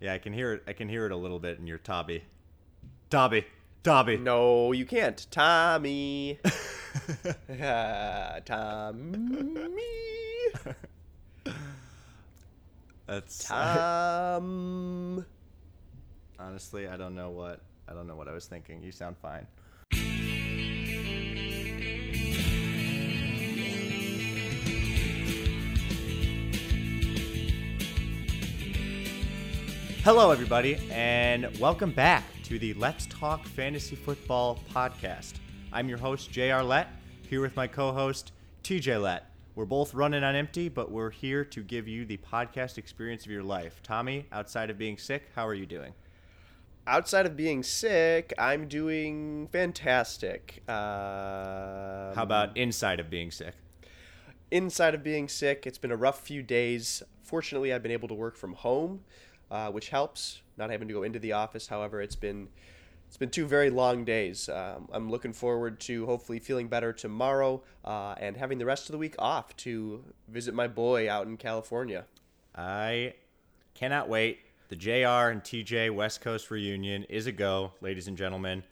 Yeah, I can hear it. I can hear it a little bit in your Dobby. Dobby. Dobby. No, you can't. Tommy. Ah, Tommy. That's Tom. honestly, I don't know what I don't know what I was thinking. You sound fine. Hello, everybody, and welcome back to the Let's Talk Fantasy Football podcast. I'm your host, JR Lett, here with my co host, TJ Lett. We're both running on empty, but we're here to give you the podcast experience of your life. Tommy, outside of being sick, how are you doing? Outside of being sick, I'm doing fantastic. Um, How about inside of being sick? inside of being sick? It's been a rough few days. Fortunately, I've been able to work from home, uh, which helps. Not having to go into the office. However, it's been it's been two very long days. Um, I'm looking forward to hopefully feeling better tomorrow uh, and having the rest of the week off to visit my boy out in California. I cannot wait. The JR and TJ West Coast reunion is a go, ladies and gentlemen.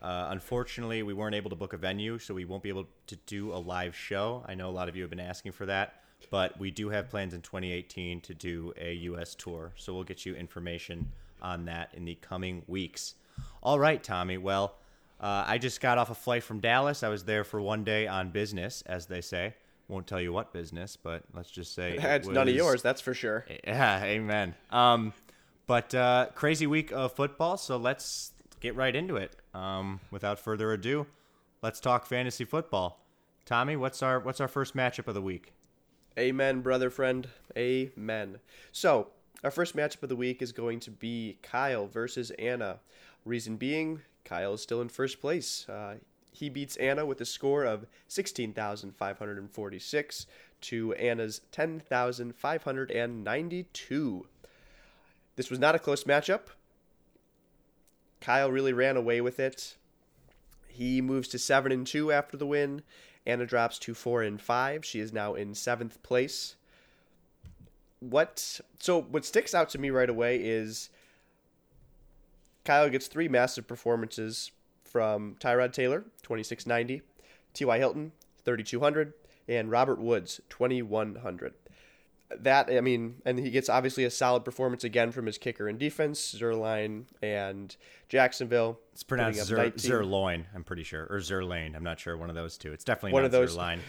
Uh, unfortunately, we weren't able to book a venue, so we won't be able to do a live show. I know a lot of you have been asking for that, but we do have plans in 2018 to do a U.S. tour, so we'll get you information on that in the coming weeks. All right, Tommy. Well, uh, I just got off a flight from Dallas. I was there for one day on business, as they say. Won't tell you what business, but let's just say it It's none of yours, that's for sure. yeah, amen. Um, but uh, crazy week of football, so let's get right into it. Um, without further ado, let's talk fantasy football. Tommy, what's our what's our first matchup of the week? Amen, brother friend. Amen. So, our first matchup of the week is going to be Kyle versus Anna. Reason being, Kyle is still in first place. Uh, he beats Anna with a score of 16,546 to Anna's 10,592. This was not a close matchup. Kyle really ran away with it. He moves to 7 and 2 after the win. Anna drops to 4 and 5. She is now in 7th place. What so what sticks out to me right away is Kyle gets three massive performances from Tyrod Taylor, 2690, T.Y. Hilton, 3200, and Robert Woods, 2100. That I mean, and he gets obviously a solid performance again from his kicker and defense, Zerline and Jacksonville. It's pronounced Zer, up 19. Zerloin, I'm pretty sure, or Zerlane. I'm not sure. One of those two. It's definitely One not of those- Zerline.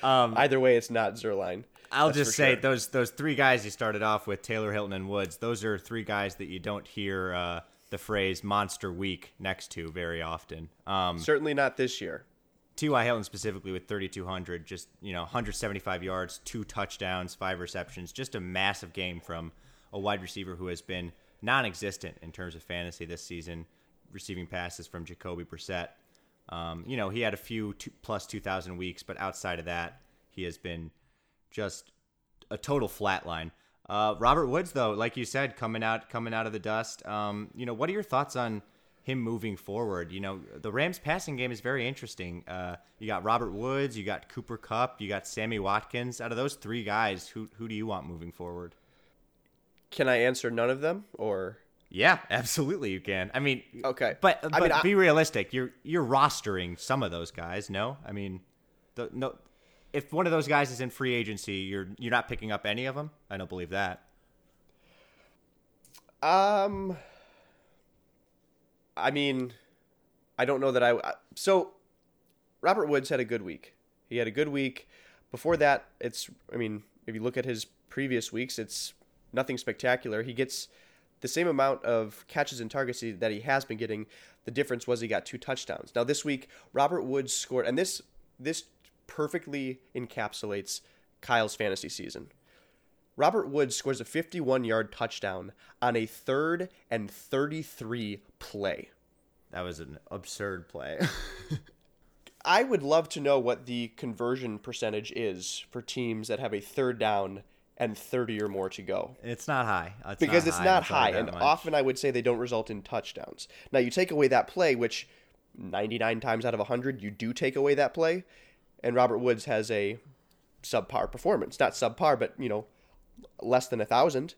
Um, Either way, it's not Zerline. I'll just say sure. those those three guys you started off with, Taylor Hilton and Woods. Those are three guys that you don't hear uh, the phrase "monster week" next to very often. Um, Certainly not this year. T.Y. Hilton specifically with 3,200, just, you know, 175 yards, two touchdowns, five receptions, just a massive game from a wide receiver who has been non existent in terms of fantasy this season, receiving passes from Jacoby Brissett. Um, you know, he had a few two, plus 2,000 weeks, but outside of that, he has been just a total flatline. Uh, Robert Woods, though, like you said, coming out coming out of the dust. Um, you know, what are your thoughts on him moving forward? You know, the Rams' passing game is very interesting. Uh, you got Robert Woods, you got Cooper Kupp, you got Sammy Watkins. Out of those three guys, who who do you want moving forward? Can I answer none of them or Yeah, absolutely, you can. I mean, Okay. but I but mean, I- be realistic. You're you're rostering some of those guys. No, I mean, the, no. If one of those guys is in free agency, you're you're not picking up any of them. I don't believe that. Um, I mean, I don't know that I. So, Robert Woods had a good week. He had a good week. Before that, it's. I mean, if you look at his previous weeks, it's nothing spectacular. He gets the same amount of catches and targets that he has been getting. The difference was he got two touchdowns. Now this week, Robert Woods scored, and this this perfectly encapsulates Kyle's fantasy season. Robert Woods scores a 51 yard touchdown on a third and 33 play. That was an absurd play. I would love to know what the conversion percentage is for teams that have a third down and 30 or more to go. it's not high. It's Because it's high, not you high, and much. often I would say they don't result in touchdowns. Now, you take away that play, which 99 times out of 100, you do take away that play, and Robert Woods has a subpar performance. Not subpar, but, you know, less than a 1,000.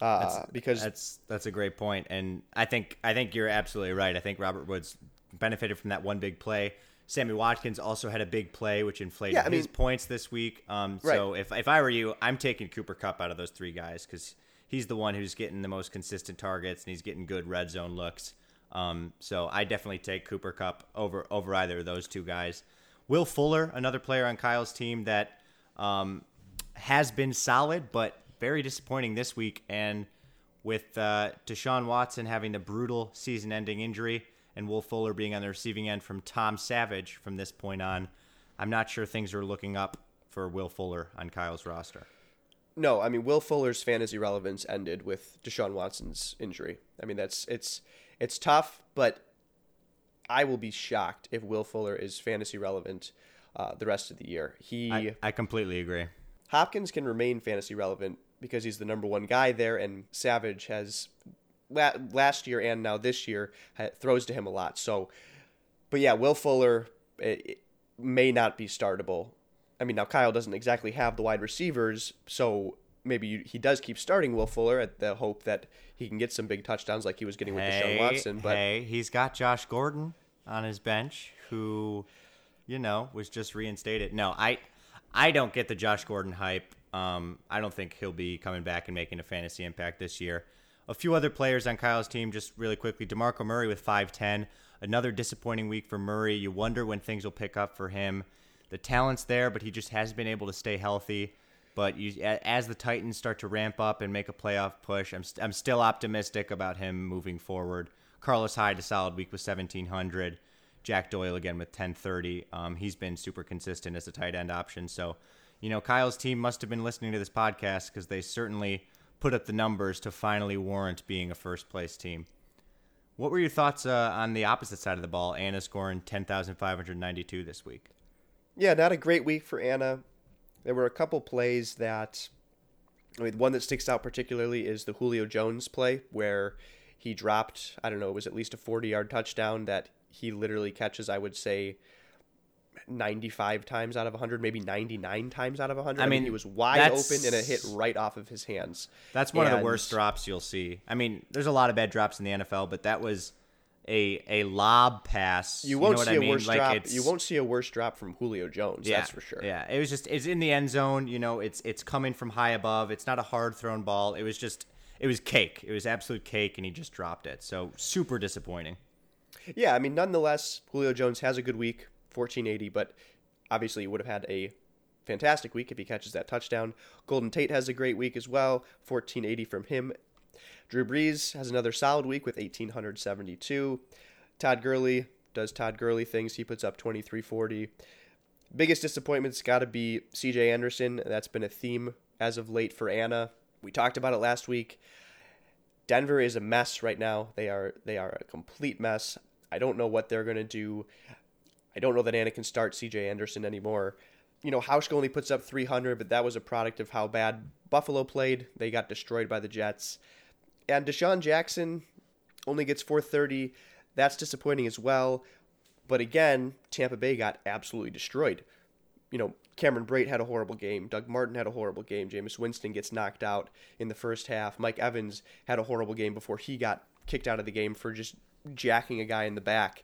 Uh, because That's that's a great point, and I think I think you're absolutely right. I think Robert Woods benefited from that one big play. Sammy Watkins also had a big play, which inflated Yeah, I his points this week. Um, so if if I were you, I'm taking Cooper Kupp out of those three guys because he's the one who's getting the most consistent targets and he's getting good red zone looks. Um, so I definitely take Cooper Kupp over over either of those two guys. Will Fuller, another player on Kyle's team that um, has been solid, but very disappointing this week. And with uh, Deshaun Watson having the brutal season ending injury and Will Fuller being on the receiving end from Tom Savage from this point on, I'm not sure things are looking up for Will Fuller on Kyle's roster. no, I mean Will Fuller's fantasy relevance ended with Deshaun Watson's injury. I mean that's it's it's tough, but I will be shocked if Will Fuller is fantasy relevant uh, the rest of the year. He I, I completely agree. Hopkins can remain fantasy relevant because he's the number one guy there, and Savage has last year and now this year throws to him a lot. So, but yeah, Will Fuller it, it may not be startable. I mean, now Kyle doesn't exactly have the wide receivers, so maybe you, he does keep starting Will Fuller at the hope that he can get some big touchdowns like he was getting with Hey, Deshaun Watson. But hey, he's got Josh Gordon on his bench, who, you know, was just reinstated. No, I, I don't get the Josh Gordon hype. Um, I don't think he'll be coming back and making a fantasy impact this year. A few other players on Kyle's team, just really quickly. Demarco Murray with five ten. Another disappointing week for Murray. You wonder when things will pick up for him. The talent's there, but he just hasn't been able to stay healthy. But you, as the Titans start to ramp up and make a playoff push, I'm, st- I'm still optimistic about him moving forward. Carlos Hyde, a solid week with 1,700. Jack Doyle again with 1030. Um, he's been super consistent as a tight end option. So, you know, Kyle's team must have been listening to this podcast because they certainly put up the numbers to finally warrant being a first place team. What were your thoughts uh, on the opposite side of the ball? Anna scoring 10,592 this week. Yeah, not a great week for Anna. There were a couple plays that, I mean, one that sticks out particularly is the Julio Jones play where he dropped, I don't know, it was at least a 40 yard touchdown that he literally catches, I would say, 95 times out of 100, maybe 99 times out of 100. I mean, he was wide open and it hit right off of his hands. That's one of the worst drops you'll see. I mean, there's a lot of bad drops in the NFL, but that was a a lob pass. You won't know what see I a mean? worse Like, drop. it's- You won't see a worse drop from Julio Jones. Yeah, that's for sure. Yeah, it was just it's in the end zone. You know, it's it's coming from high above. It's not a hard thrown ball. It was just it was cake. It was absolute cake, and he just dropped it. So super disappointing. Yeah, I mean, nonetheless, Julio Jones has a good week, 1480, but obviously he would have had a fantastic week if he catches that touchdown. Golden Tate has a great week as well, 1480 from him. Drew Brees has another solid week with 1872. Todd Gurley does Todd Gurley things. He puts up 2340. Biggest disappointment's got to be CJ Anderson. That's been a theme as of late for Anna. We talked about it last week. Denver is a mess right now. They are they are a complete mess. I don't know what they're gonna do. I don't know that Anna can start CJ Anderson anymore. You know, Hauschka only puts up 300, but that was a product of how bad Buffalo played. They got destroyed by the Jets. And DeSean Jackson only gets 430. That's disappointing as well. But again, Tampa Bay got absolutely destroyed. You know, Cameron Brate had a horrible game. Doug Martin had a horrible game. Jameis Winston gets knocked out in the first half. Mike Evans had a horrible game before he got kicked out of the game for just jacking a guy in the back.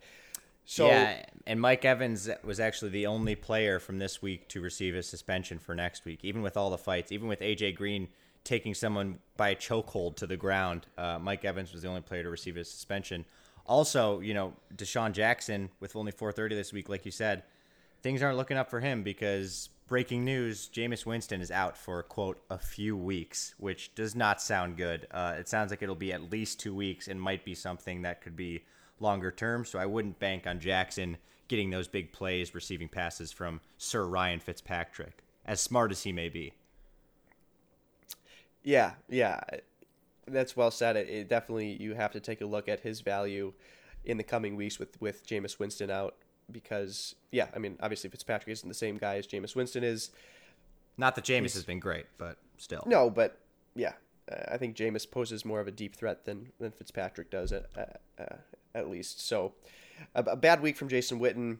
So yeah, and Mike Evans was actually the only player from this week to receive a suspension for next week, even with all the fights, even with AJ Green taking someone by a chokehold to the ground. Uh, Mike Evans was the only player to receive a suspension. Also, you know, DeSean Jackson with only 430 this week, like you said, things aren't looking up for him because breaking news: Jameis Winston is out for quote a few weeks, which does not sound good. Uh, it sounds like it'll be at least two weeks and might be something that could be longer term. So I wouldn't bank on Jackson getting those big plays, receiving passes from Sir Ryan Fitzpatrick, as smart as he may be. Yeah, yeah, that's well said. It, it definitely you have to take a look at his value in the coming weeks with with Jameis Winston out because yeah, I mean obviously Fitzpatrick isn't the same guy as Jameis Winston is. Not that Jameis has been great, but still. No, but yeah, uh, I think Jameis poses more of a deep threat than than Fitzpatrick does at uh, uh, at least. So a, a bad week from Jason Witten.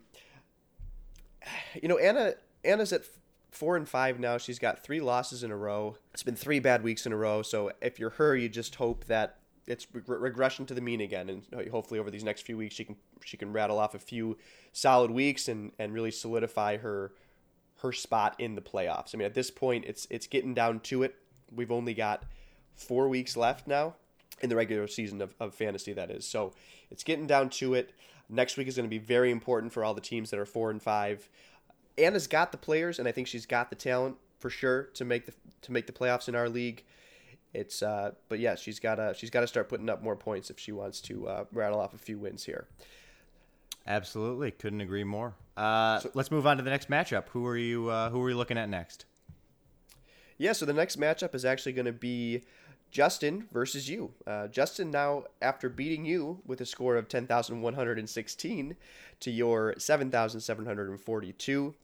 You know, Anna Anna's at four and five now. She's got three losses in a row. It's been three bad weeks in a row. So if you're her, you just hope that it's re- regression to the mean again, and hopefully over these next few weeks she can she can rattle off a few solid weeks and and really solidify her her spot in the playoffs. I mean, at this point, it's it's getting down to it. We've only got four weeks left now in the regular season of, of fantasy, that is. So it's getting down to it. Next week is going to be very important for all the teams that are four and five. Anna's got the players, and I think she's got the talent for sure to make the to make the playoffs in our league. It's uh, but yeah, she's got to she's got to start putting up more points if she wants to uh, rattle off a few wins here. Absolutely, couldn't agree more. Uh, so, let's move on to the next matchup. Who are you? Uh, who are we looking at next? Yeah, so the next matchup is actually going to be Justin versus you. Uh, Justin now, after beating you with a score of ten thousand one hundred and sixteen to your seven thousand seven hundred and forty-two,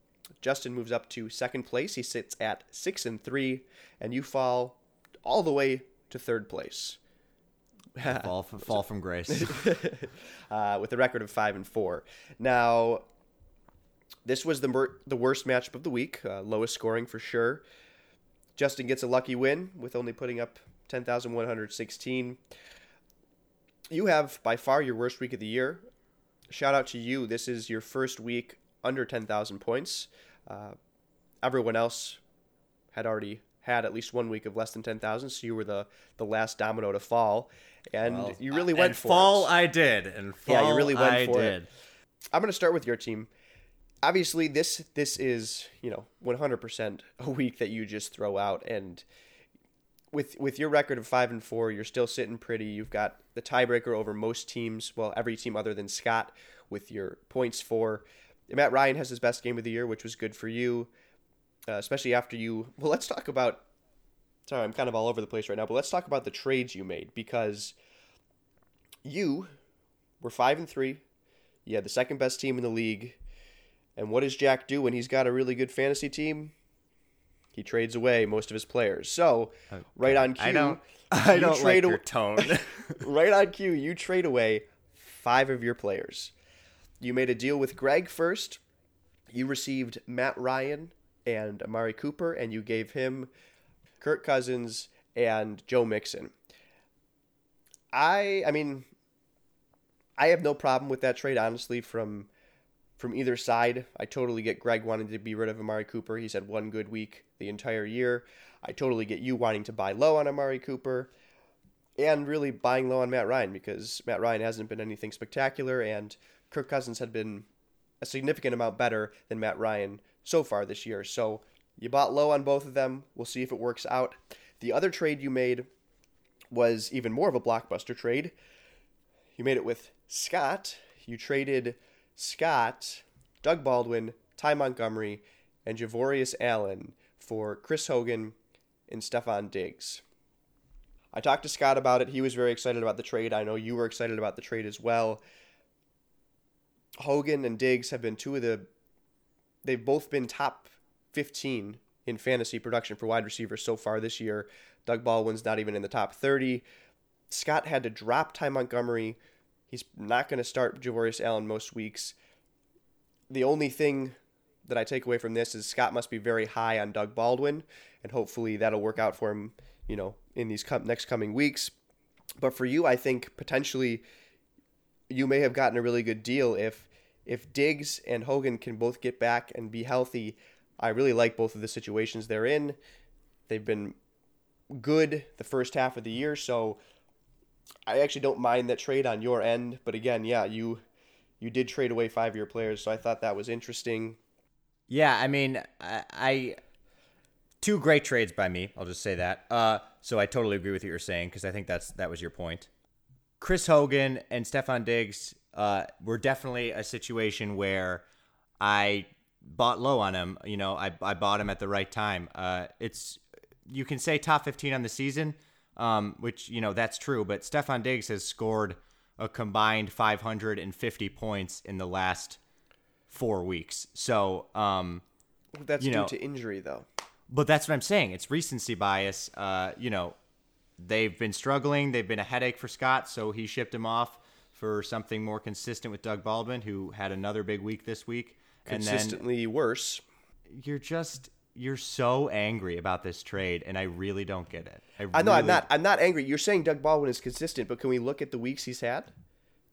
Justin moves up to second place. He sits at six and three, and you fall all the way to third place. fall, from, fall from grace. uh, with a record of five and four. Now, this was the mer- the worst matchup of the week, uh, lowest scoring for sure. Justin gets a lucky win with only putting up ten thousand one hundred sixteen. You have by far your worst week of the year. Shout out to you. This is your first week under ten thousand points. Uh, everyone else had already had at least one week of less than 10,000, so you were the, the last domino to fall. And well, you really went for fall it. I did. And fall yeah, you really went I for did. it. I'm going to start with your team. Obviously, this this is, you know, 100% a week that you just throw out and with with your record of 5 and 4, you're still sitting pretty. You've got the tiebreaker over most teams, well, every team other than Scott with your points for. Matt Ryan has his best game of the year, which was good for you uh, especially after you. Well, let's talk about. Sorry, I'm kind of all over the place right now, but let's talk about the trades you made because you were five and three. You had the second best team in the league. And what does Jack do when he's got a really good fantasy team? He trades away most of his players. So, okay. right on cue, I don't, I don't trade like your tone. right on cue, you trade away five of your players. You made a deal with Greg first. You received Matt Ryan and Amari Cooper, and you gave him Kirk Cousins and Joe Mixon. I I mean I have no problem with that trade honestly from from either side. I totally get Greg wanting to be rid of Amari Cooper. He's had one good week the entire year. I totally get you wanting to buy low on Amari Cooper and really buying low on Matt Ryan because Matt Ryan hasn't been anything spectacular and Kirk Cousins had been a significant amount better than Matt Ryan so far this year. So you bought low on both of them. We'll see if it works out. The other trade you made was even more of a blockbuster trade. You made it with Scott. You traded Scott, Doug Baldwin, Ty Montgomery, and Javorius Allen for Chris Hogan and Stefon Diggs. I talked to Scott about it. He was very excited about the trade. I know you were excited about the trade as well. Hogan and Diggs have been two of the they've both been top 15 in fantasy production for wide receivers so far this year. Doug Baldwin's not even in the top 30. Scott had to drop Ty Montgomery. He's not going to start Javorius Allen most weeks. The only thing that I take away from this is Scott must be very high on Doug Baldwin, and hopefully that'll work out for him, you know, in these com- next coming weeks. But for you, I think potentially you may have gotten a really good deal if if Diggs and Hogan can both get back and be healthy, I really like both of the situations they're in. They've been good the first half of the year, so I actually don't mind that trade on your end. But again, yeah, you you did trade away five year players, so I thought that was interesting. Yeah, I mean, I, I two great trades by me. I'll just say that. Uh, so I totally agree with what you're saying because I think that's that was your point. Chris Hogan and Stefon Diggs uh, were definitely a situation where I bought low on him. You know, I, I bought him at the right time. Uh, it's you can say top 15 on the season, um, which you know that's true. But Stefon Diggs has scored a combined 550 points in the last four weeks. So um, that's due know, to injury, though. But that's what I'm saying. It's recency bias. Uh, you know, they've been struggling. They've been a headache for Scott, so he shipped him off for something more consistent with Doug Baldwin, who had another big week this week. Consistently and worse. You're just you're so angry about this trade, and I really don't get it. I, I know I'm not. I'm not angry. You're saying Doug Baldwin is consistent, but can we look at the weeks he's had?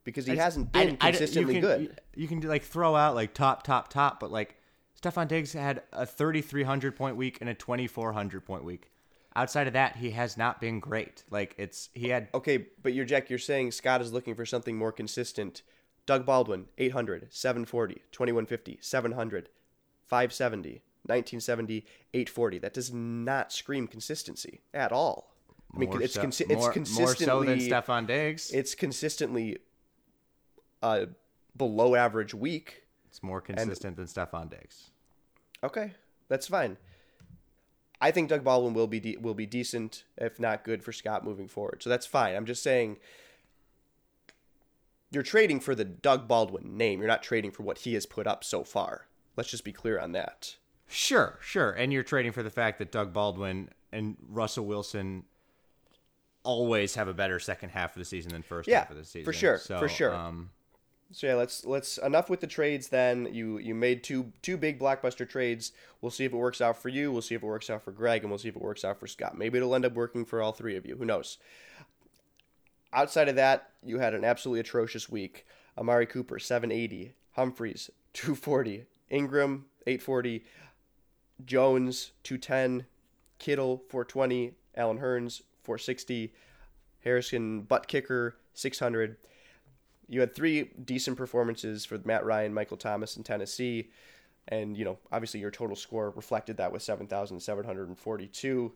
Because he It's- hasn't I- been I- you consistently can- good. You, you can like throw out like top, top, top, but like Stefon Diggs had a 3,300 point week and a 2,400 point week. Outside of that, he has not been great. Like it's he had Okay, but you're Jack. You're saying Scott is looking for something more consistent. Doug Baldwin, 800, 740, 2150, 700, 570, 1970, 840. That does not scream consistency at all. I mean, more it's so, consi- more, it's more consistently so than Stefon Diggs. it's consistently a below average week. It's more consistent than Stefon Diggs. Okay, that's fine. I think Doug Baldwin will be de- will be decent, if not good, for Scott moving forward. So that's fine. I'm just saying you're trading for the Doug Baldwin name. You're not trading for what he has put up so far. Let's just be clear on that. Sure, sure. And you're trading for the fact that Doug Baldwin and Russell Wilson always have a better second half of the season than first Yeah, half of the season. for sure, So, for sure. Um, So yeah, let's let's enough with the trades. Then you you made two two big blockbuster trades. We'll see if it works out for you. We'll see if it works out for Greg, and we'll see if it works out for Scott. Maybe it'll end up working for all three of you. Who knows? Outside of that, you had an absolutely atrocious week. Amari Cooper 780, Humphreys 240, Ingram 840, Jones 210, Kittle 420, Allen Hurns 460, Harrison butt kicker 600. You had three decent performances for Matt Ryan, Michael Thomas, and Tennessee. And, you know, obviously your total score reflected that with 7,742. You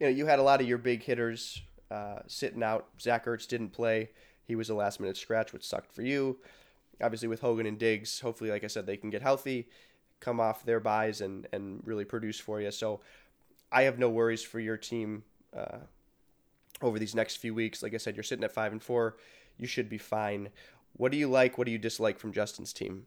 know, you had a lot of your big hitters uh, sitting out. Zach Ertz didn't play. He was a last minute scratch, which sucked for you. Obviously, with Hogan and Diggs, hopefully, like I said, they can get healthy, come off their buys, and, and really produce for you. So I have no worries for your team uh, over these next few weeks. Like I said, you're sitting at five and four. You should be fine. What do you like? What do you dislike from Justin's team?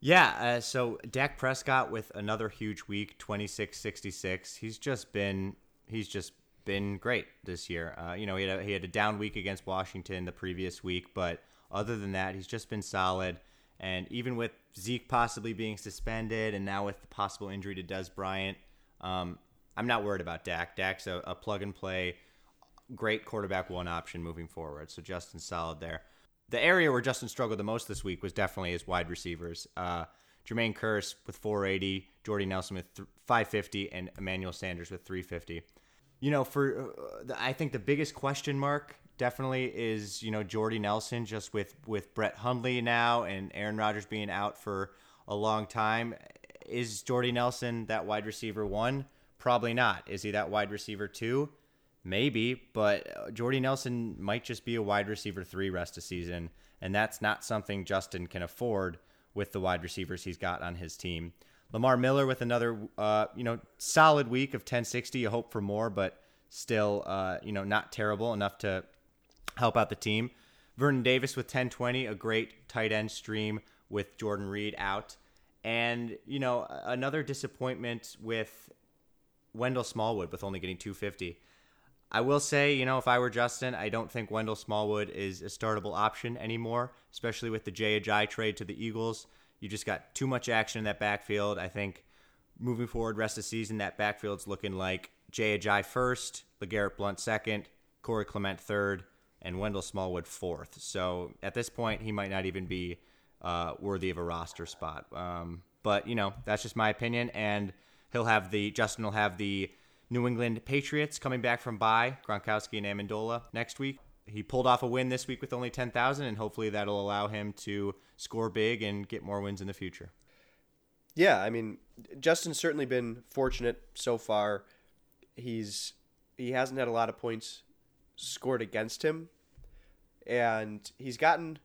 Yeah, uh, so Dak Prescott with another huge week, 26-66. He's just been he's just been great this year. Uh, you know, he had a, he had a down week against Washington the previous week, but other than that, he's just been solid. And even with Zeke possibly being suspended, and now with the possible injury to Dez Bryant, um, I'm not worried about Dak. Dak's a, a plug and play, great quarterback one option moving forward. So Justin's solid there. The area where Justin struggled the most this week was definitely his wide receivers. Uh, Jermaine Kearse with 480, Jordy Nelson with 550, and Emmanuel Sanders with 350. You know, for uh, the, I think the biggest question mark definitely is you know Jordy Nelson just with with Brett Hundley now and Aaron Rodgers being out for a long time. Is Jordy Nelson that wide receiver one? Probably not. Is he that wide receiver two? Maybe, but uh, Jordy Nelson might just be a wide receiver three rest of season, and that's not something Justin can afford with the wide receivers he's got on his team. Lamar Miller with another, uh, you know, solid week of 1060. You hope for more, but still, uh, you know, not terrible enough to help out the team. Vernon Davis with 1020, a great tight end stream with Jordan Reed out. And, you know, another disappointment with Wendell Smallwood with only getting 250. I will say, you know, if I were Justin, I don't think Wendell Smallwood is a startable option anymore, especially with the Ajayi trade to the Eagles. You just got too much action in that backfield. I think moving forward, rest of the season, that backfield's looking like Jay Ajayi first, LeGarrette Blunt second, Corey Clement third, and Wendell Smallwood fourth. So at this point, he might not even be uh, worthy of a roster spot. Um, but you know, that's just my opinion, and he'll have the Justin will have the New England Patriots coming back from bye, Gronkowski and Amendola next week. He pulled off a win this week with only 10,000, and hopefully that'll allow him to score big and get more wins in the future. Yeah, I mean, Justin's certainly been fortunate so far. He's he hasn't had a lot of points scored against him, and he's gotten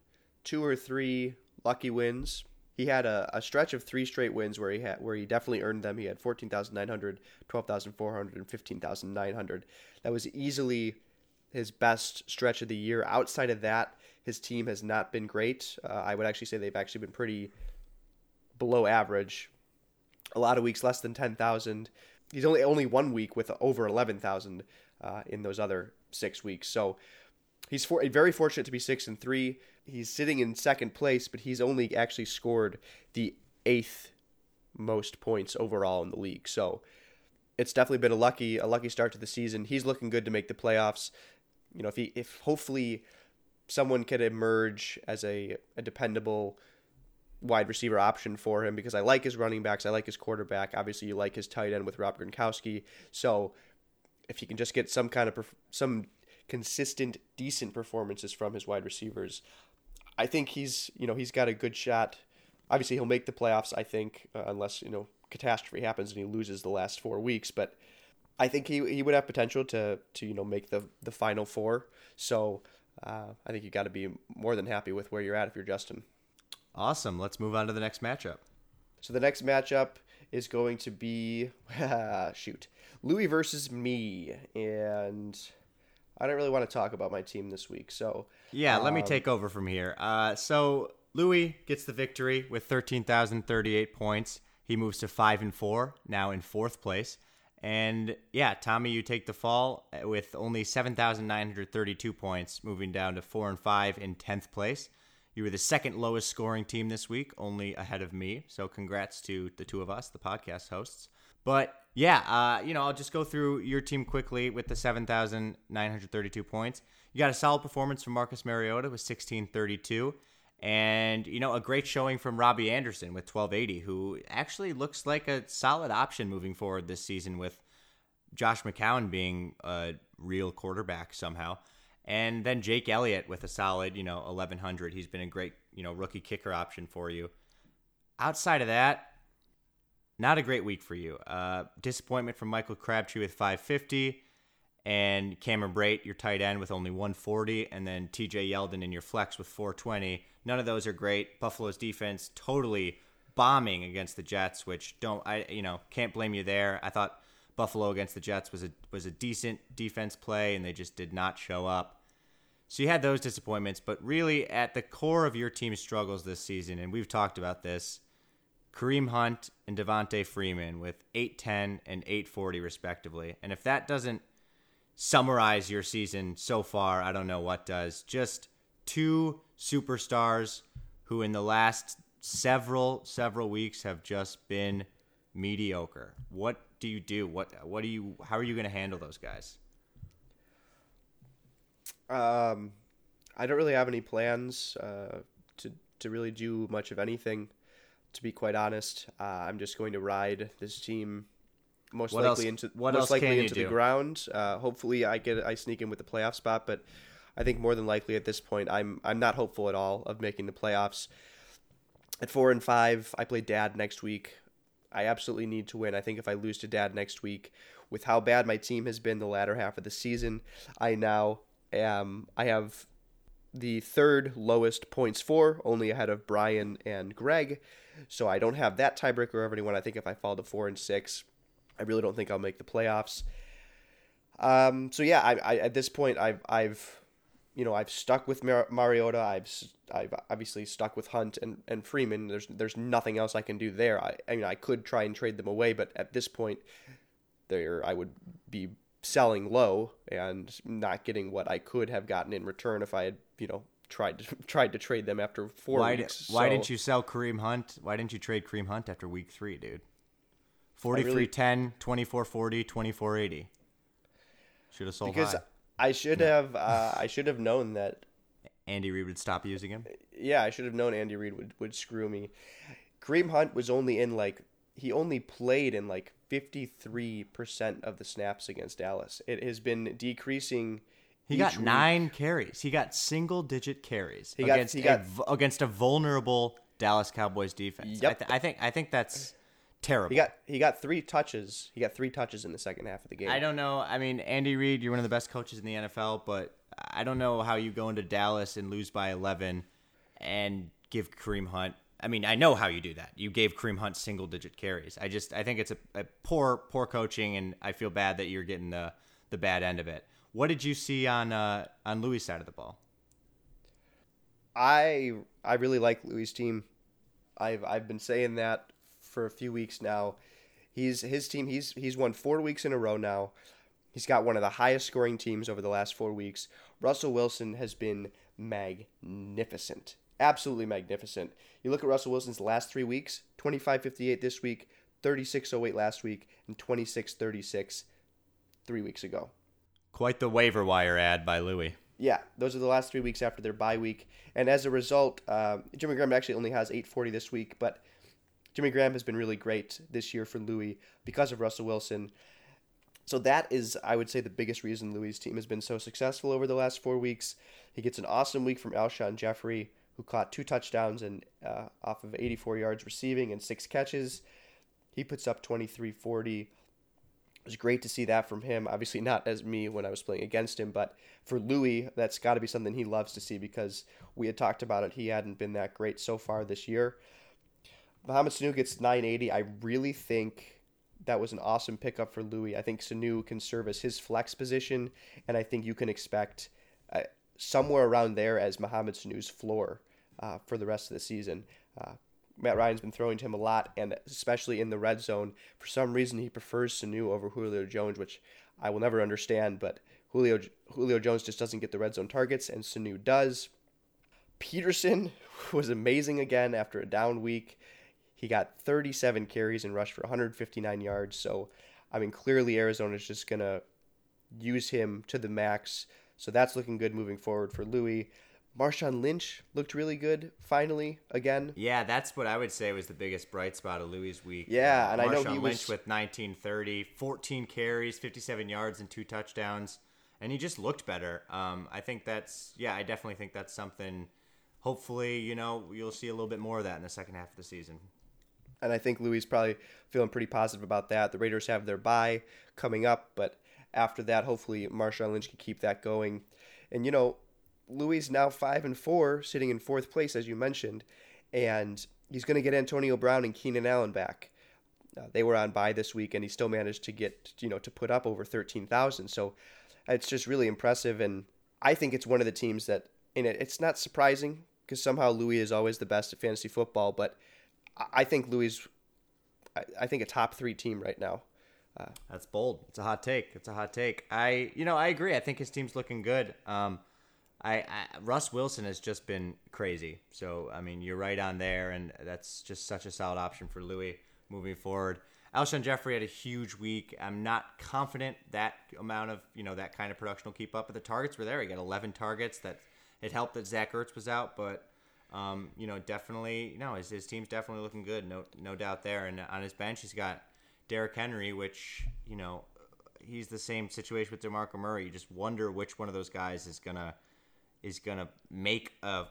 two or three lucky wins. He had a, a stretch of three straight wins where he had where he definitely earned them. He had 14,900, 12,400, and 15,900. That was easily his best stretch of the year. Outside of that, his team has not been great. Uh, I would actually say they've actually been pretty below average. A lot of weeks less than 10,000. He's only only one week with over 11,000 uh, in those other six weeks. So he's for, very fortunate to be six and three. He's sitting in second place, but he's only actually scored the eighth most points overall in the league. So it's definitely been a lucky a lucky start to the season. He's looking good to make the playoffs. You know, if he if hopefully someone could emerge as a, a dependable wide receiver option for him because I like his running backs, I like his quarterback. Obviously, you like his tight end with Rob Gronkowski. So if he can just get some kind of perf- some consistent, decent performances from his wide receivers, I think he's you know he's got a good shot. Obviously, he'll make the playoffs. I think uh, unless you know catastrophe happens and he loses the last four weeks, but I think he he would have potential to to you know make the the final four. So uh, I think you got to be more than happy with where you're at if you're Justin. Awesome. Let's move on to the next matchup. So the next matchup is going to be shoot Louis versus me, and I don't really want to talk about my team this week. So yeah, let me um, take over from here. Uh, so Louis gets the victory with thirteen thousand thirty-eight points. He moves to five and four now in fourth place. And yeah, Tommy, you take the fall with only 7,932 points, moving down to 4 and 5 in 10th place. You were the second lowest scoring team this week, only ahead of me. So congrats to the two of us, the podcast hosts. But yeah, uh, you know, I'll just go through your team quickly with the 7,932 points. You got a solid performance from Marcus Mariota with 1632. And, you know, a great showing from Robbie Anderson with 1280, who actually looks like a solid option moving forward this season with Josh McCown being a real quarterback somehow. And then Jake Elliott with a solid, you know, 1100. He's been a great, you know, rookie kicker option for you. Outside of that, not a great week for you. Uh, disappointment from Michael Crabtree with 550 and Cameron Brate, your tight end, with only 140, and then TJ Yeldon in your flex with 420. None of those are great. Buffalo's defense totally bombing against the Jets, which don't I you know can't blame you there. I thought Buffalo against the Jets was a was a decent defense play, and they just did not show up. So you had those disappointments, but really at the core of your team's struggles this season, and we've talked about this, Kareem Hunt and Devonta Freeman with 810 and 840 respectively. And if that doesn't summarize your season so far, I don't know what does. Just two superstars who in the last several several weeks have just been mediocre. What do you do? What what do you how are you going to handle those guys? Um I don't really have any plans uh, to to really do much of anything to be quite honest. Uh, I'm just going to ride this team most what likely else, into most likely into the do? ground. Uh, hopefully, I get I sneak in with the playoff spot, but I think more than likely at this point, I'm I'm not hopeful at all of making the playoffs. At four and five, I play Dad next week. I absolutely need to win. I think if I lose to Dad next week, with how bad my team has been the latter half of the season, I now am I have the third lowest points for, only ahead of Brian and Greg. So I don't have that tiebreaker over anyone. I think if I fall to four and six, I really don't think I'll make the playoffs. Um, so yeah, I, I, at this point I've I've you know I've stuck with Mar- Mariota. I've I've obviously stuck with Hunt and, and Freeman. There's there's nothing else I can do there. I, I mean I could try and trade them away, but at this point, there I would be selling low and not getting what I could have gotten in return if I had you know tried to tried to trade them after four why weeks. Did, why so, didn't you sell Kareem Hunt? Why didn't you trade Kareem Hunt after week three, dude? 4310, 2440, 2480. Should have sold because high. I should have uh, I should have known that Andy Reid would stop using him. Yeah, I should have known Andy Reid would, would screw me. Kareem Hunt was only in like he only played in like 53% of the snaps against Dallas. It has been decreasing he got nine week. carries. He got single digit carries he against got, he got, a, against a vulnerable Dallas Cowboys defense. Yep. I, th- I think I think that's terrible. He got he got three touches. He got three touches in the second half of the game. I don't know. I mean, Andy Reid, you're one of the best coaches in the NFL, but I don't know how you go into Dallas and lose by 11 and give Kareem Hunt. I mean, I know how you do that. You gave Kareem Hunt single digit carries. I just I think it's a, a poor poor coaching, and I feel bad that you're getting the the bad end of it. What did you see on uh, on Louis' side of the ball? I I really like Louis' team. I've I've been saying that for a few weeks now. He's his team. He's he's won four weeks in a row now. He's got one of the highest scoring teams over the last four weeks. Russell Wilson has been magnificent. absolutely magnificent. You look at Russell Wilson's last three weeks 25 58 this week, 36 08 last week, and 26 36 three weeks ago. Quite the waiver wire ad by Louis. Yeah, those are the last three weeks after their bye week. And as a result, uh, Jimmy Graham actually only has 840 this week, but Jimmy Graham has been really great this year for Louis because of Russell Wilson. So that is, I would say, the biggest reason Louis' team has been so successful over the last four weeks. He gets an awesome week from Alshon Jeffery, who caught two touchdowns and uh, off of 84 yards receiving and six catches. He puts up 23 40. It was great to see that from him. Obviously, not as me when I was playing against him, but for Louis, that's got to be something he loves to see because we had talked about it. He hadn't been that great so far this year. Mohamed Sanu gets 980. I really think that was an awesome pickup for Louis. I think Sanu can serve as his flex position, and I think you can expect uh, somewhere around there as Mohamed Sanu's floor uh, for the rest of the season. Uh, Matt Ryan's been throwing to him a lot, and especially in the red zone. For some reason, he prefers Sanu over Julio Jones, which I will never understand. But Julio Julio Jones just doesn't get the red zone targets, and Sanu does. Peterson was amazing again after a down week. He got 37 carries and rushed for 159 yards. So, I mean, clearly Arizona is just to use him to the max. So that's looking good moving forward for Louis. Marshawn Lynch looked really good finally again. Yeah, that's what I would say was the biggest bright spot of Louis' week. Yeah, uh, and I know he Lynch was with 1930, 14 carries, 57 yards, and two touchdowns, and he just looked better. Um, I think that's yeah, I definitely think that's something. Hopefully, you know, you'll see a little bit more of that in the second half of the season. And I think Louis is probably feeling pretty positive about that. The Raiders have their bye coming up, but after that, hopefully Marshawn Lynch can keep that going. And you know, Louis now five and four, sitting in fourth place as you mentioned, and he's going to get Antonio Brown and Keenan Allen back. Uh, they were on bye this week, and he still managed to get you know to put up over thirteen thousand. So it's just really impressive, and I think it's one of the teams that, and it, it's not surprising because somehow Louis is always the best at fantasy football, but I think Louis, I, I think a top three team right now. Uh, That's bold. It's a hot take. It's a hot take. I, you know, I agree. I think his team's looking good. Um, I, I, Russ Wilson has just been crazy. So I mean, you're right on there, and that's just such a solid option for Louis moving forward. Alshon Jeffery had a huge week. I'm not confident that amount of you know that kind of production will keep up, but the targets were there. He got 11 targets. That it helped that Zach Ertz was out, but um, you know definitely no, his, his team's definitely looking good. No no doubt there. And on his bench, he's got Derrick Henry, which you know he's the same situation with Demarco Murray. You just wonder which one of those guys is gonna is gonna make a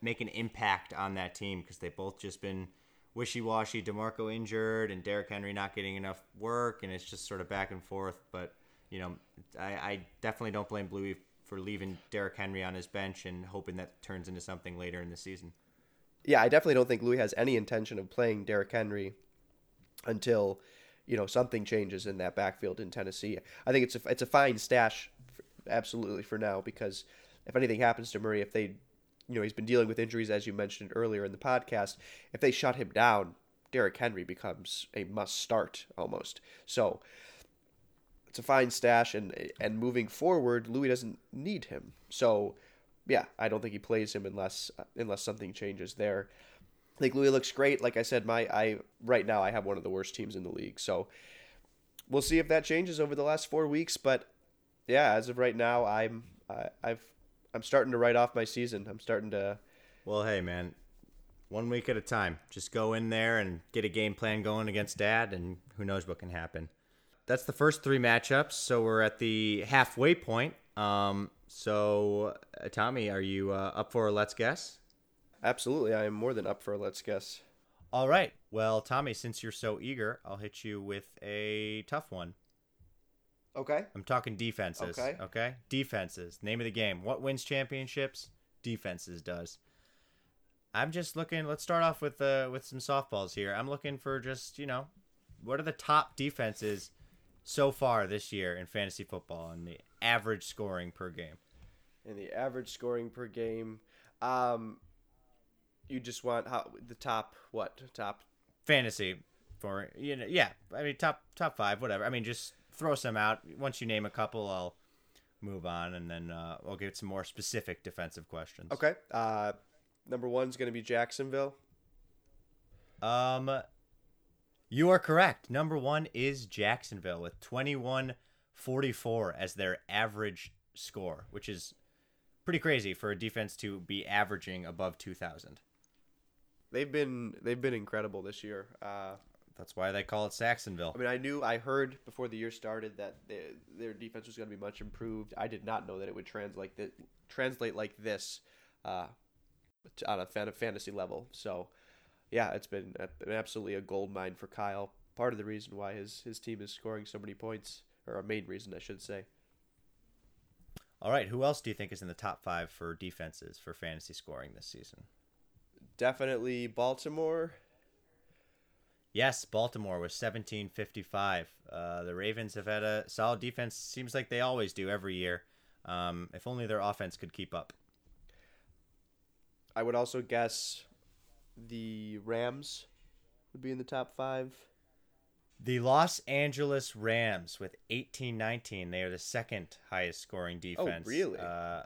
make an impact on that team because they've both just been wishy washy. Demarco injured and Derrick Henry not getting enough work, and it's just sort of back and forth. But you know, I, I definitely don't blame Bluey for leaving Derrick Henry on his bench and hoping that turns into something later in the season. Yeah, I definitely don't think Louis has any intention of playing Derrick Henry until you know something changes in that backfield in Tennessee. I think it's a it's a fine stash, for, absolutely for now because if anything happens to Murray, if they, you know, he's been dealing with injuries as you mentioned earlier in the podcast. If they shut him down, Derrick Henry becomes a must start almost. So it's a fine stash, and and moving forward, Louis doesn't need him. So yeah, I don't think he plays him unless unless something changes there. I think Louis looks great. Like I said, my I right now I have one of the worst teams in the league. So we'll see if that changes over the last four weeks. But yeah, as of right now, I'm I've I'm starting to write off my season. I'm starting to. Well, hey man, one week at a time. Just go in there and get a game plan going against Dad, and who knows what can happen. That's the first three matchups. So we're at the halfway point. Um, so uh, Tommy, are you uh, up for a let's guess? Absolutely, I am more than up for a let's guess. All right. Well, Tommy, since you're so eager, I'll hit you with a tough one. Okay. I'm talking defenses. Okay. Okay. Defenses. Name of the game. What wins championships? Defenses does. I'm just looking. Let's start off with uh, with some softballs here. I'm looking for just you know, what are the top defenses so far this year in fantasy football and the average scoring per game? And the average scoring per game. Um, you just want how the top what top fantasy for you know yeah I mean top top five whatever I mean just throw some out once you name a couple I'll move on and then uh, we'll get some more specific defensive questions. Okay. Uh, Number is going to be Jacksonville. Um, you are correct. Number one is Jacksonville with 21-44 as their average score, which is pretty crazy for a defense to be averaging above 2,000. They've been they've been incredible this year. Uh, That's why they call it Sacksonville. I mean, I knew I heard before the year started that they, their defense was going to be much improved. I did not know that it would translate that translate like this uh, on a fan- fantasy level. So, yeah, it's been a- absolutely a gold mine for Kyle. Part of the reason why his his team is scoring so many points, or a main reason, I should say. All right, who else do you think is in the top five for defenses for fantasy scoring this season? Definitely Baltimore. Yes, Baltimore was 1755. Uh, the Ravens have had a solid defense. Seems like they always do every year. Um, if only their offense could keep up. I would also guess the Rams would be in the top five. The Los Angeles Rams with 1819. They are the second highest scoring defense. Oh, really? Uh,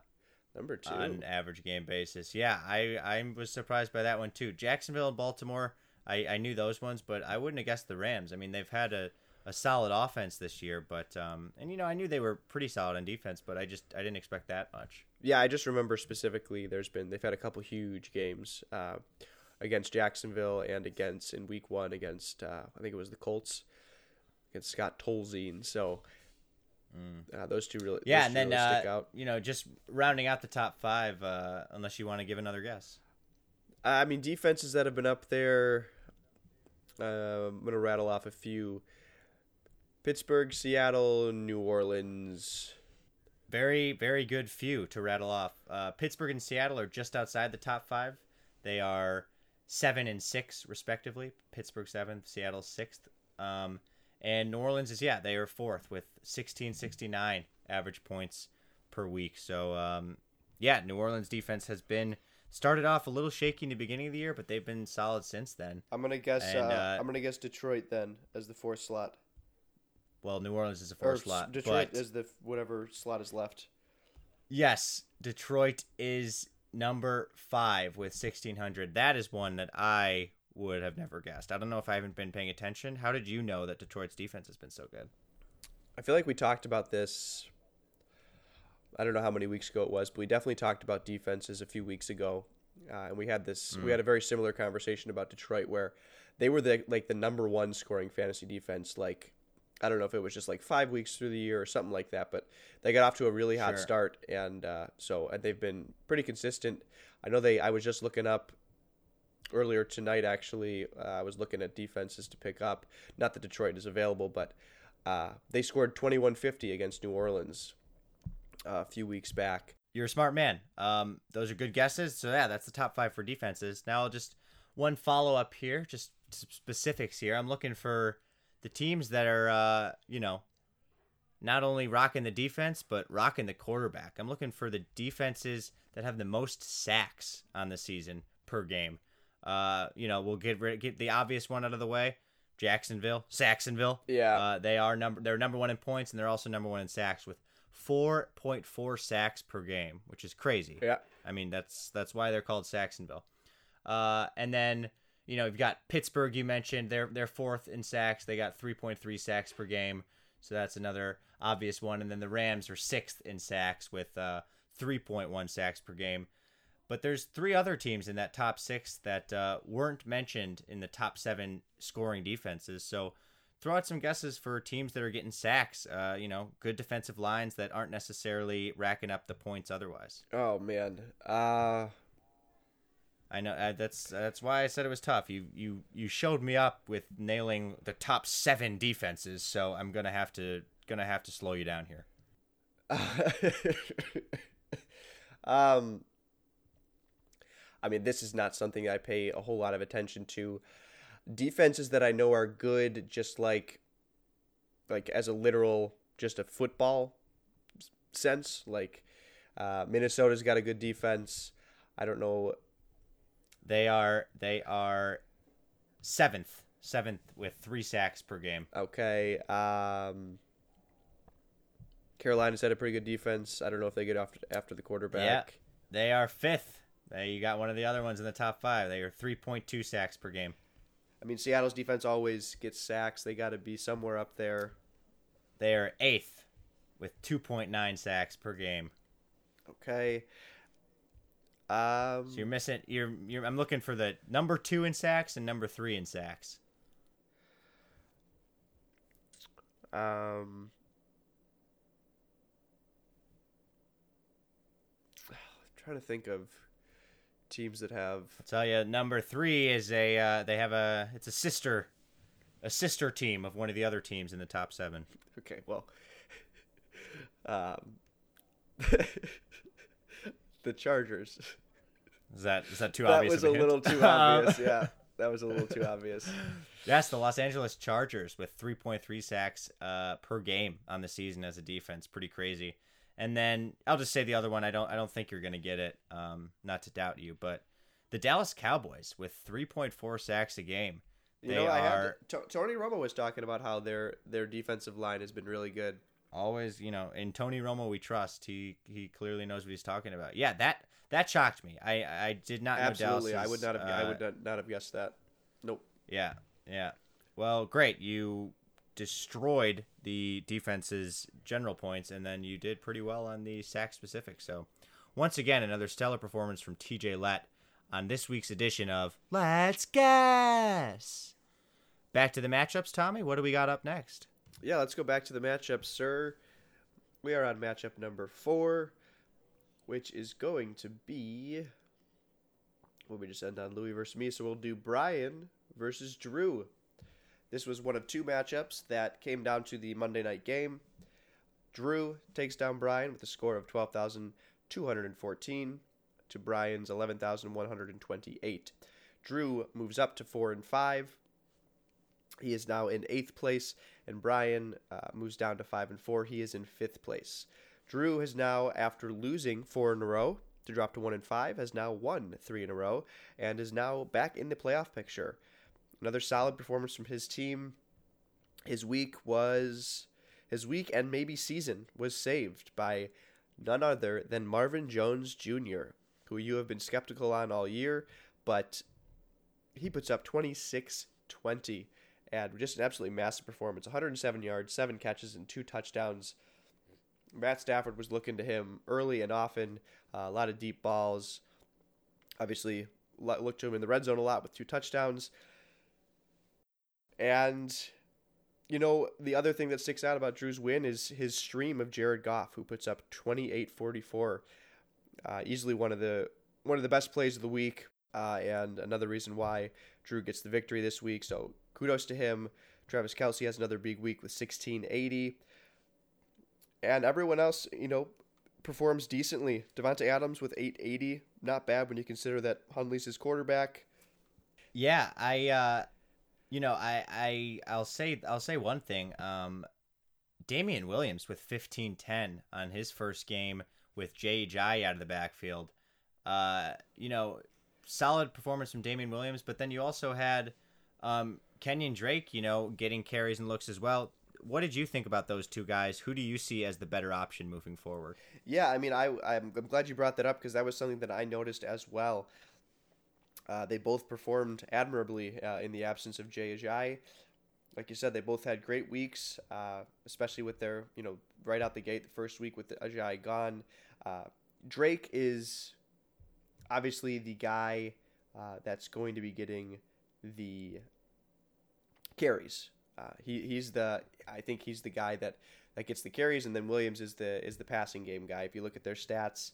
Number two. on average game basis. Yeah, I, I was surprised by that one too. Jacksonville and Baltimore, I, I knew those ones, but I wouldn't have guessed the Rams. I mean, they've had a, a solid offense this year, but um, and you know I knew they were pretty solid on defense, but I just I didn't expect that much. Yeah, I just remember specifically. There's been they've had a couple huge games uh, against Jacksonville and against in Week One against uh, I think it was the Colts against Scott Tolzien. So uh, those two really Mm. Yeah, those and two then really stick uh, out. you know just rounding out the top five, uh, unless you want to give another guess. I mean defenses that have been up there. Uh, I'm gonna rattle off a few: Pittsburgh, Seattle, New Orleans. Very, very good few to rattle off. Uh, Pittsburgh and Seattle are just outside the top five. They are seven and six, respectively. Pittsburgh seventh, Seattle sixth. Um, and New Orleans is yeah, they are fourth with sixteen sixty nine average points per week. So um, yeah, New Orleans defense has been started off a little shaky in the beginning of the year, but they've been solid since then. I'm gonna guess. And, uh, uh, I'm gonna guess Detroit then as the fourth slot. Well, New Orleans is a Or fourth slot, Detroit but is the whatever slot is left. Yes, Detroit is number five with sixteen hundred. That is one that I would have never guessed. I don't know if I haven't been paying attention. How did you know that Detroit's defense has been so good? I feel like we talked about this. I don't know how many weeks ago it was, but we definitely talked about defenses a few weeks ago, uh, and we had this. We had a very similar conversation about Detroit, where they were the like the number one scoring fantasy defense. Like, I don't know if it was just like five weeks through the year or something like that, but they got off to a really hot Sure. start, and uh, so and they've been pretty consistent. I know they. I was just looking up earlier tonight. Actually, uh, I was looking at defenses to pick up. Not that Detroit is available, but uh, they scored 2150 against New Orleans a few weeks back. You're a smart man. Um, those are good guesses. So yeah, that's the top five for defenses. Now I'll just one follow up here, just specifics here. I'm looking for the teams that are, uh, you know, not only rocking the defense but rocking the quarterback. I'm looking for the defenses that have the most sacks on the season per game. Uh, you know, we'll get rid, get the obvious one out of the way. Jacksonville, Sacksonville. Yeah. Uh, they are number they're number one in points and they're also number one in sacks with 4.4 sacks per game, which is crazy. Yeah. I mean, that's that's why they're called Sacksonville. Uh, and then you know you've got Pittsburgh. You mentioned they're they're fourth in sacks. They got 3.3 sacks per game, so that's another obvious one. And then the Rams are sixth in sacks with uh, 3.1 sacks per game. But there's three other teams in that top six that uh, weren't mentioned in the top seven scoring defenses. So throw out some guesses for teams that are getting sacks. Uh, you know, good defensive lines that aren't necessarily racking up the points otherwise. Oh man. Uh, I know uh, that's that's why I said it was tough. You you you showed me up with nailing the top seven defenses, so I'm gonna have to gonna have to slow you down here. um, I mean, this is not something I pay a whole lot of attention to. Defenses that I know are good, just like, like as a literal, just a football sense. Like, uh, Minnesota's got a good defense. I don't know. They are they are seventh seventh with three sacks per game. Okay. Um, Carolina's had a pretty good defense. I don't know if they get after after the quarterback. They are fifth There you got one of the other ones in the top five. They are 3.2 sacks per game. I mean, Seattle's defense always gets sacks. They got to be somewhere up there. They are eighth with 2.9 sacks per game. Okay. Um, So you're missing. You're, you're. I'm looking for the number two in sacks and number three in sacks. um, I'm trying to think of teams that have. I'll tell you, number three is a. Uh, they have a. It's a sister, a sister team of one of the other teams in the top seven. Okay, well, um, the Chargers. Is that is that too That obvious? was a little too obvious. Yeah, that was a little too obvious. Yes, the Los Angeles Chargers with 3.3 sacks uh, per game on the season as a defense, pretty crazy. And then I'll just say the other one. I don't. I don't think you're going to get it. Um, not to doubt you, but the Dallas Cowboys with 3.4 sacks a game. You They know, are to, Tony Romo was talking about how their their defensive line has been really good. always, you know, in Tony Romo we trust. He he clearly knows what he's talking about. Yeah, that that shocked me. I I did not Absolutely, I would not have. I uh, would not, not have guessed that. Nope. Yeah, yeah. Well, great. You destroyed the defense's general points, and then you did pretty well on the sack specific. So, once again, another stellar performance from TJ Lett on this week's edition of Let's Guess. Back to the matchups, Tommy. What do we got up next? Yeah, let's go back to the matchup, sir. We are on matchup number four, which is going to be. Well, we just end on Louis versus me, so we'll do Brian versus Drew. This was one of two matchups that came down to the Monday night game. Drew takes down Brian with a score of 12,214 to Brian's 11,128. Drew moves up to 4 and 5. He is now in eighth place, and Brian uh, moves down to five and four. He is in fifth place. Drew has now, after losing four in a row to drop to one and five, has now won three in a row and is now back in the playoff picture. Another solid performance from his team. His week was his week and maybe season was saved by none other than Marvin Jones Jr., who you have been skeptical on all year, but he puts up 26 20 and just an absolutely massive performance 107 yards, seven catches, and two touchdowns. Matt Stafford was looking to him early and often, uh, a lot of deep balls. Obviously, looked to him in the red zone a lot with two touchdowns. And, you know, the other thing that sticks out about Drew's win is his stream of Jared Goff, who puts up 28 44. Uh, easily one of the one of the best plays of the week, uh, and another reason why Drew gets the victory this week. So kudos to him. Travis Kelce has another big week with 1680. And everyone else, you know, performs decently. Davante Adams with 880, not bad when you consider that Hundley's his quarterback. Yeah, I uh you know, I I I'll say I'll say one thing. Um Damien Williams with 15-10 on his first game with Jai out of the backfield. Uh, you know, solid performance from Damien Williams, but then you also had um Kenyon Drake, you know, getting carries and looks as well. What did you think about those two guys? Who do you see as the better option moving forward? Yeah, I mean, I I'm glad you brought that up because that was something that I noticed as well. Uh, they both performed admirably uh, in the absence of Jay Ajayi. Like you said, they both had great weeks, uh, especially with their, you know, right out the gate, the first week with Ajayi gone. Uh, Drake is obviously the guy uh, that's going to be getting the carries. He he's the I think he's the guy that, that gets the carries, and then Williams is the is the passing game guy. If you look at their stats,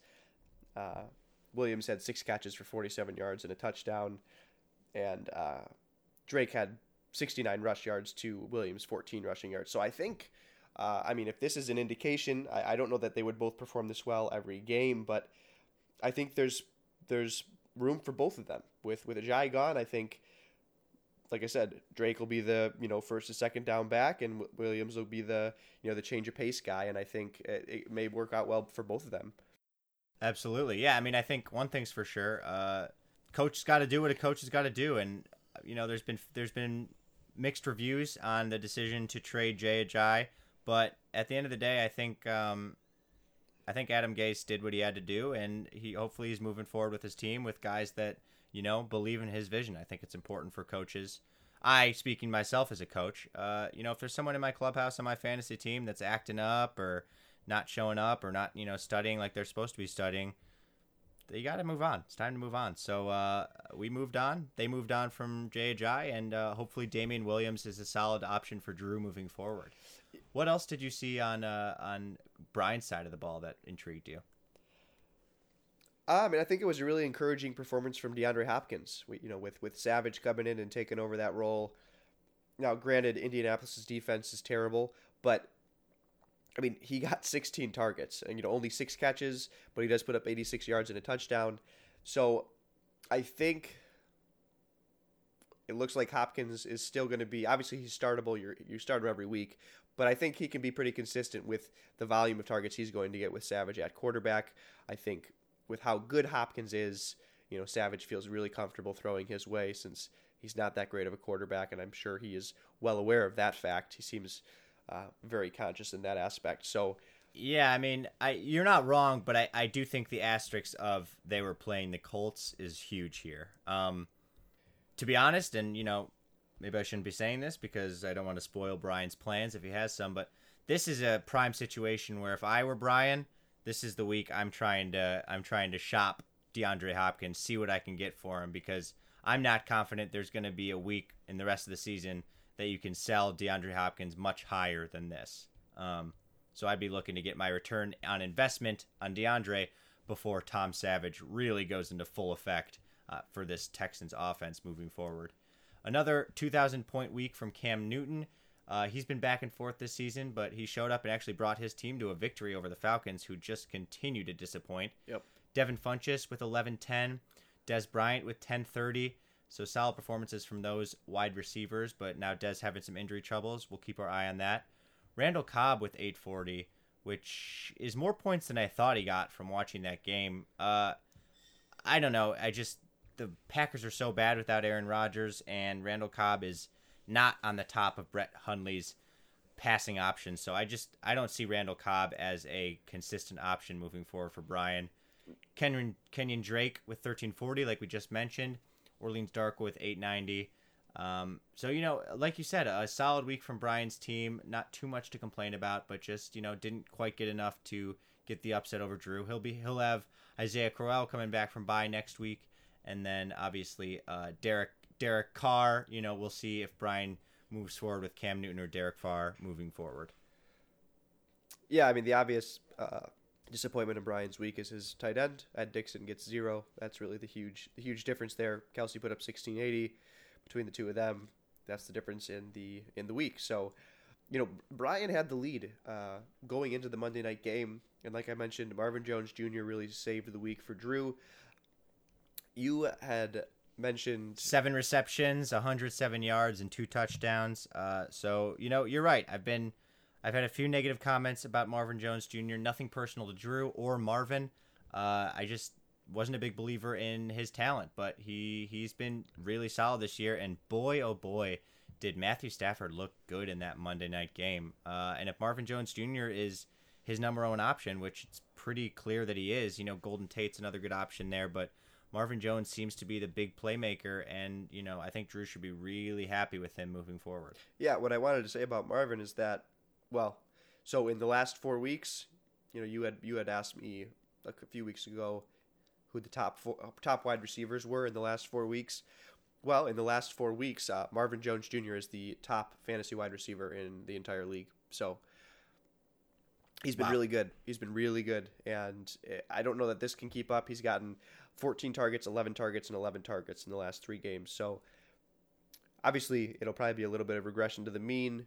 Williams had six catches for 47 yards and a touchdown, and uh, Drake had 69 rush yards to Williams 14 rushing yards. So I think, uh, I mean, if this is an indication, I, I don't know that they would both perform this well every game, but I think there's there's room for both of them. With with Ajayi gone, I think like I said, Drake will be the you know first or second down back, and Williams will be the you know the change of pace guy, and I think it, it may work out well for both of them. Absolutely, yeah. I mean, I think one thing's for sure: uh, coach has got to do what a coach has got to do, and you know, there's been there's been mixed reviews on the decision to trade Ajayi, but at the end of the day, I think um, I think Adam Gase did what he had to do, and he hopefully he's moving forward with his team with guys that you know believe in his vision. I think it's important for coaches. I, speaking myself as a coach, uh, you know, if there's someone in my clubhouse on my fantasy team that's acting up or not showing up or not, you know, studying like they're supposed to be studying, you got to move on. It's time to move on. So uh, we moved on. They moved on from Ajayi, and uh, hopefully Damien Williams is a solid option for Drew moving forward. What else did you see on uh, on Brian's side of the ball that intrigued you? I mean, I think it was a really encouraging performance from DeAndre Hopkins. We, you know, with with Savage coming in and taking over that role. Now, granted, Indianapolis's defense is terrible, but I mean, he got 16 targets and you know only six catches, but he does put up 86 yards and a touchdown. So, I think it looks like Hopkins is still going to be obviously he's startable. You you start him every week, but I think he can be pretty consistent with the volume of targets he's going to get with Savage at quarterback. I think with how good Hopkins is, you know, Savage feels really comfortable throwing his way since he's not that great of a quarterback, and I'm sure he is well aware of that fact. He seems uh, very conscious in that aspect. So. Yeah, I mean, I you're not wrong, but I, I do think the asterisk of they were playing the Colts is huge here. Um, to be honest, and you know, maybe I shouldn't be saying this because I don't want to spoil Brian's plans if he has some, but this is a prime situation where if I were Brian, this is the week I'm trying to I'm trying to shop DeAndre Hopkins, see what I can get for him because I'm not confident there's going to be a week in the rest of the season that you can sell DeAndre Hopkins much higher than this. Um, so I'd be looking to get my return on investment on DeAndre before Tom Savage really goes into full effect uh, for this Texans offense moving forward. Another 2,000 point week from Cam Newton. Uh, he's been back and forth this season, but he showed up and actually brought his team to a victory over the Falcons, who just continue to disappoint. Yep. Devin Funchess with 11-10, Dez Bryant with 10-30. So solid performances from those wide receivers, but now Dez having some injury troubles. We'll keep our eye on that. Randall Cobb with 840, which is more points than I thought he got from watching that game. Uh, I don't know. I just the Packers are so bad without Aaron Rodgers, and Randall Cobb is not on the top of Brett Hundley's passing options. So I just I don't see Randall Cobb as a consistent option moving forward for Brian. Kenyon Kenyon Drake with 1340, like we just mentioned. Orleans Darkwa with 890. Um, so you know, like you said, a solid week from Brian's team. Not too much to complain about, but just you know, didn't quite get enough to get the upset over Drew. He'll be he'll have Isaiah Crowell coming back from bye next week, and then obviously uh, Derek Derek Carr. You know, we'll see if Brian moves forward with Cam Newton or Derek Carr moving forward. Yeah, I mean the obvious uh, disappointment in Brian's week is his tight end. Ed Dickson gets zero. That's really the huge the huge difference there. Kelce put up sixteen eighty between the two of them. That's the difference in the in the week. So, you know, Brian had the lead uh, going into the Monday night game, and like I mentioned, Marvin Jones Jr. really saved the week for Drew. You had mentioned seven receptions, 107 yards, and two touchdowns. Uh, so you know, you're right. I've been, I've had a few negative comments about Marvin Jones Jr. Nothing personal to Drew or Marvin. Uh, I just wasn't a big believer in his talent, but he he's been really solid this year. And boy, oh boy, did Matthew Stafford look good in that Monday night game. Uh, and if Marvin Jones Jr. is his number one option, which it's pretty clear that he is, you know, Golden Tate's another good option there, but Marvin Jones seems to be the big playmaker, and you know I think Drew should be really happy with him moving forward. Yeah, what I wanted to say about Marvin is that, well, so in the last four weeks, you know, you had you had asked me like a few weeks ago who the top four, top wide receivers were in the last four weeks. Well, in the last four weeks, uh, Marvin Jones Jr. is the top fantasy wide receiver in the entire league. So he's been wow. really good. He's been really good, and eh, I don't know that this can keep up. He's gotten 14 targets, 11 targets, and 11 targets in the last three games. So obviously, it'll probably be a little bit of regression to the mean,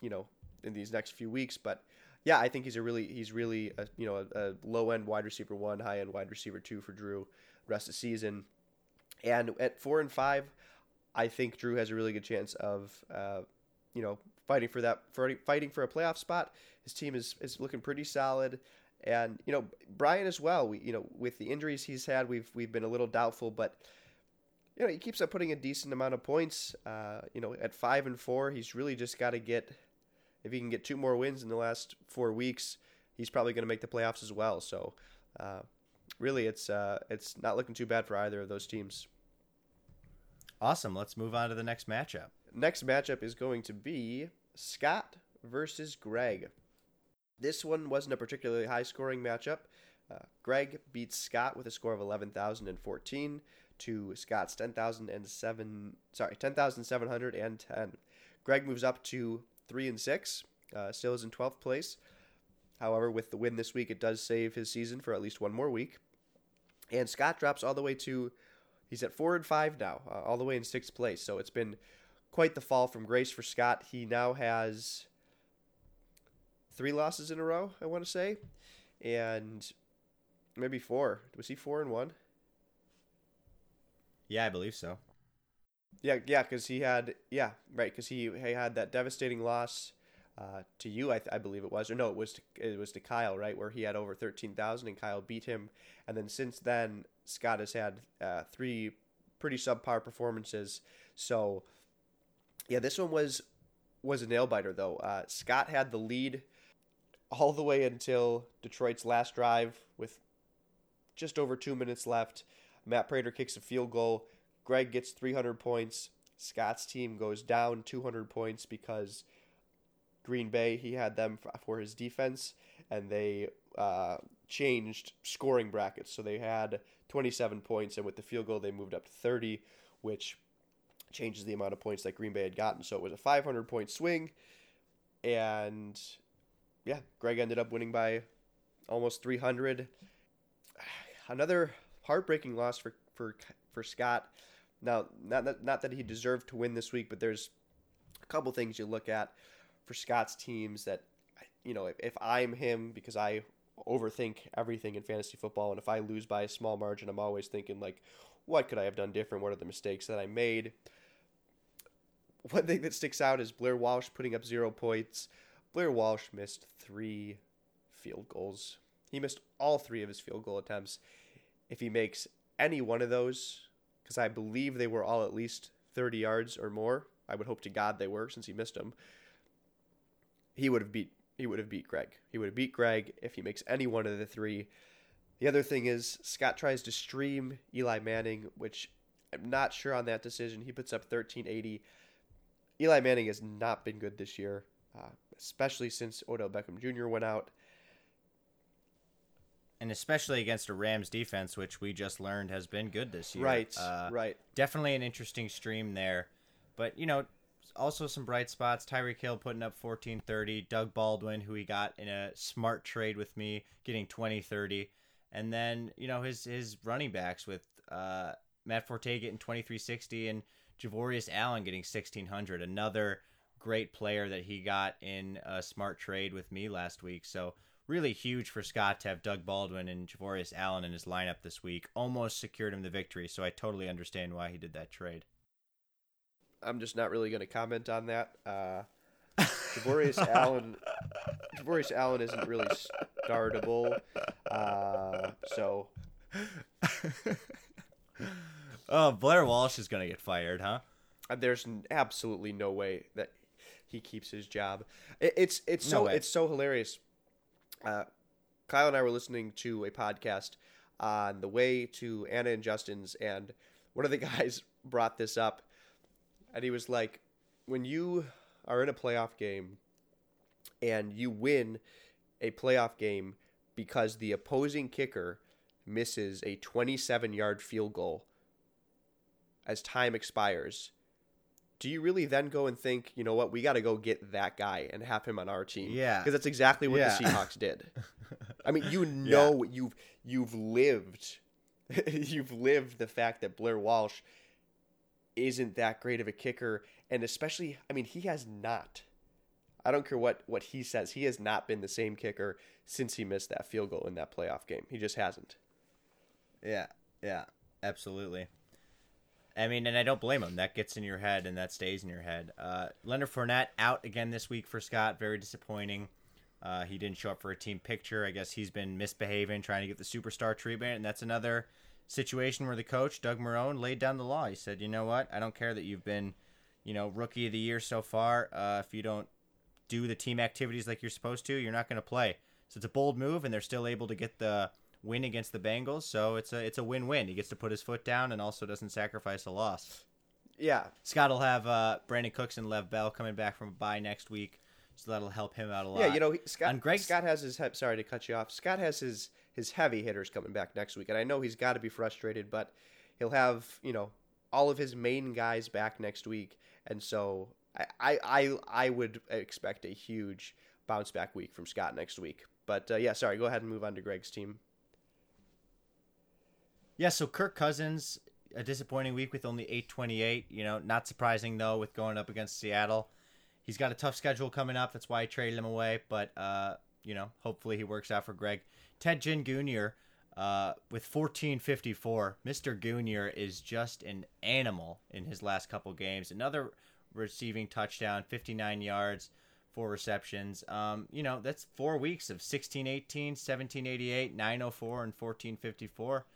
you know, in these next few weeks. But yeah, I think he's a really he's really a, you know a, a low end wide receiver one, high end wide receiver two for Drew rest of the season. And at four and five, I think Drew has a really good chance of uh, you know fighting for that for fighting for a playoff spot. His team is is looking pretty solid. And you know Brian as well. We you know with the injuries he's had, we've we've been a little doubtful, but you know he keeps up putting a decent amount of points. Uh, you know at five and four, he's really just got to get if he can get two more wins in the last four weeks, he's probably going to make the playoffs as well. So, uh, really, it's uh, it's not looking too bad for either of those teams. Awesome. Let's move on to the next matchup. Next matchup is going to be Scott versus Greg. This one wasn't a particularly high scoring matchup. Uh, Greg beats Scott with a score of 11,014 to Scott's 10,007 sorry, 10,710. Greg moves up to 3 and 6, uh, still is in 12th place. However, with the win this week, it does save his season for at least one more week. And Scott drops all the way to he's at 4 and 5 now, uh, all the way in 6th place. So it's been quite the fall from grace for Scott. He now has three losses in a row, I want to say, and maybe four. Was he four and one? Yeah, I believe so. Yeah, yeah, because he had yeah right because he, he had that devastating loss uh, to you, I, th- I believe it was, or no, it was to, it was to Kyle, right, where he had over thirteen thousand and Kyle beat him, and then since then Scott has had uh, three pretty subpar performances. So yeah, this one was was a nail biter though. Uh, Scott had the lead all the way until Detroit's last drive with just over two minutes left. Matt Prater kicks a field goal. Greg gets 300 points. Scott's team goes down 200 points because Green Bay, he had them for his defense, and they uh, changed scoring brackets. So they had 27 points, and with the field goal, they moved up to 30, which changes the amount of points that Green Bay had gotten. So it was a 500 point swing, and yeah, Greg ended up winning by almost 300. Another heartbreaking loss for for for Scott. Now, not that, not that he deserved to win this week, but there's a couple things you look at for Scott's teams that you know, if, if I'm him because I overthink everything in fantasy football and if I lose by a small margin, I'm always thinking like what could I have done different? What are the mistakes that I made? One thing that sticks out is Blair Walsh putting up 0 points. Blair Walsh missed three field goals. He missed all three of his field goal attempts. If he makes any one of those, because I believe they were all at least 30 yards or more, I would hope to God they were since he missed them. He would have beat he would have beat Greg. He would have beat Greg if he makes any one of the three. The other thing is Scott tries to stream Eli Manning, which I'm not sure on that decision. He puts up 1380. Eli Manning has not been good this year uh, especially since Odell Beckham Jr. went out. And especially against a Rams defense, which we just learned has been good this year. Right, uh, right. Definitely an interesting stream there. But, you know, also some bright spots. Tyreek Hill putting up 1430. Doug Baldwin, who he got in a smart trade with me, getting 2030. And then, you know, his his running backs with uh, Matt Forte getting 2360 and Javorius Allen getting 1600. Another great player that he got in a smart trade with me last week. So really huge for Scott to have Doug Baldwin and Javorius Allen in his lineup this week. Almost secured him the victory. So I totally understand why he did that trade. I'm just not really going to comment on that. Uh, Javorius Allen, Javorius Allen isn't really startable. Uh, so. oh, Blair Walsh is going to get fired, huh? Uh, there's absolutely no way that he keeps his job. It, it's it's so it's so hilarious. Uh, Kyle and I were listening to a podcast on the way to Anna and Justin's, and one of the guys brought this up, and he was like, "When you are in a playoff game and you win a playoff game because the opposing kicker misses a 27 yard field goal as time expires." Do you really then go and think, you know what, we got to go get that guy and have him on our team? Yeah, because that's exactly what yeah. the Seahawks did. I mean, you know, yeah. you've you've lived, you've lived the fact that Blair Walsh isn't that great of a kicker, and especially, I mean, he has not. I don't care what what he says. He has not been the same kicker since he missed that field goal in that playoff game. He just hasn't. Yeah, yeah, absolutely. I mean, and I don't blame him. That gets in your head, and that stays in your head. Uh, Leonard Fournette out again this week for Scott. Very disappointing. Uh, he didn't show up for a team picture. I guess he's been misbehaving, trying to get the superstar treatment, and that's another situation where the coach Doug Marrone laid down the law. He said, "You know what? I don't care that you've been, you know, rookie of the year so far. Uh, if you don't do the team activities like you're supposed to, you're not going to play." So it's a bold move, and they're still able to get the win against the Bengals. So it's a it's a win win. He gets to put his foot down and also doesn't sacrifice a loss. Yeah, Scott will have uh, Brandin Cooks and Lev Bell coming back from a bye next week, so that'll help him out a lot. yeah. You know, he- Scott. On Greg's- Scott has his. he- Sorry to cut you off. Scott has his his heavy hitters coming back next week, and I know he's got to be frustrated, but he'll have you know all of his main guys back next week, and so I I I, I would expect a huge bounce back week from Scott next week. But uh, yeah, sorry. Go ahead and move on to Greg's team. Yeah, so Kirk Cousins, a disappointing week with only 828. You know, not surprising though with going up against Seattle. He's got a tough schedule coming up. That's why I traded him away. But uh, you know, hopefully he works out for Greg. Ted Ginn Jr. Uh, with 1454, Mr. Goonier is just an animal in his last couple games. Another receiving touchdown, 59 yards, four receptions. Um, you know, that's four weeks of 1618, 1788, 904, and 1454.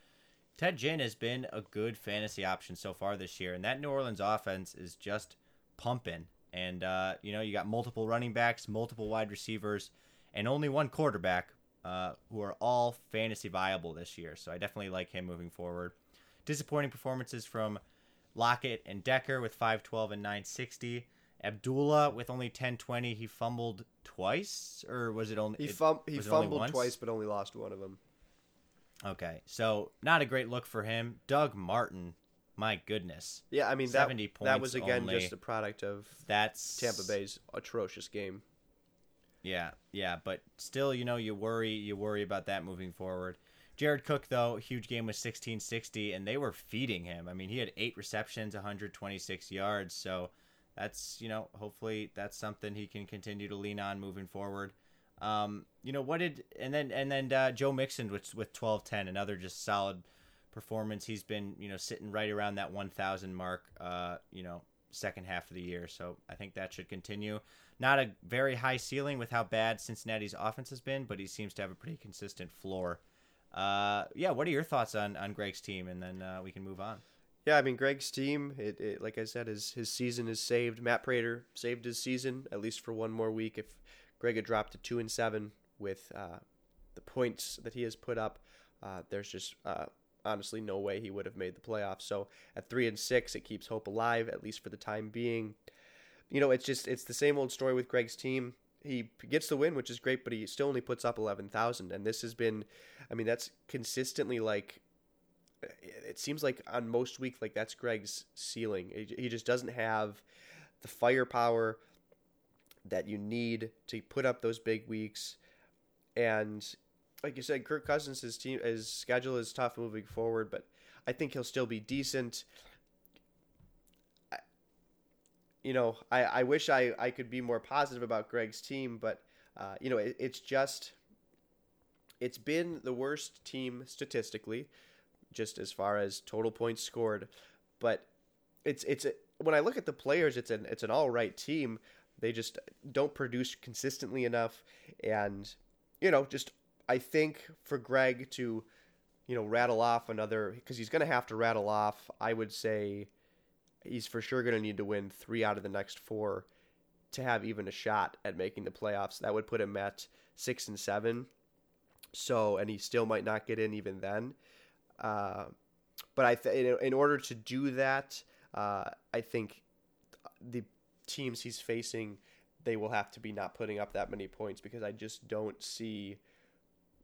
Ted Ginn has been a good fantasy option so far this year, and that New Orleans offense is just pumping. And uh, you know, you got multiple running backs, multiple wide receivers, and only one quarterback, uh, who are all fantasy viable this year. So I definitely like him moving forward. Disappointing performances from Lockett and Decker with 512 and 960. Abdullah with only 1020. He fumbled twice, or was it only? He, fum- he fumbled twice, but only lost one of them. Okay, so not a great look for him. Doug Martin, my goodness, Yeah, I mean that 70 that was again only. just a product of that's Tampa Bay's atrocious game. Yeah, yeah, but still, you know, you worry, you worry about that moving forward. Jared Cook, though, huge game with 1660, and they were feeding him. I mean, he had eight receptions, 126 yards. So that's, you know, hopefully that's something he can continue to lean on moving forward. Um, you know, what did and then and then uh, Joe Mixon with with 1210, another just solid performance. He's been, you know, sitting right around that 1000 mark, uh, you know, second half of the year. So I think that should continue. Not a very high ceiling with how bad Cincinnati's offense has been, but he seems to have a pretty consistent floor. Uh, yeah, what are your thoughts on, on Greg's team? And then uh, we can move on. Yeah, I mean Greg's team. It, it like I said, his his season is saved. Matt Prater saved his season at least for one more week. If Greg had dropped to two and seven with uh, the points that he has put up, uh, there's just uh, honestly no way he would have made the playoffs. So at three and six, it keeps hope alive at least for the time being. You know, it's just it's the same old story with Greg's team. He gets the win, which is great, but he still only puts up eleven thousand, and this has been, I mean, that's consistently like it seems like on most week like that's Greg's ceiling. He just doesn't have the firepower that you need to put up those big weeks. And like you said, Kirk Cousins his team his schedule is tough moving forward, but I think he'll still be decent. I- You know, I, I wish I, I could be more positive about Greg's team, but uh, you know, it, it's just it's been the worst team statistically just as far as total points scored. But it's it's a, when I look at the players, it's an it's an all right team. They just don't produce consistently enough, and you know, just I think for Greg to you know rattle off another because he's going to have to rattle off. I would say he's for sure going to need to win three out of the next four to have even a shot at making the playoffs. That would put him at six and seven. So, and he still might not get in even then. Uh, but I th- in, in order to do that, uh, I think the teams he's facing, they will have to be not putting up that many points because I just don't see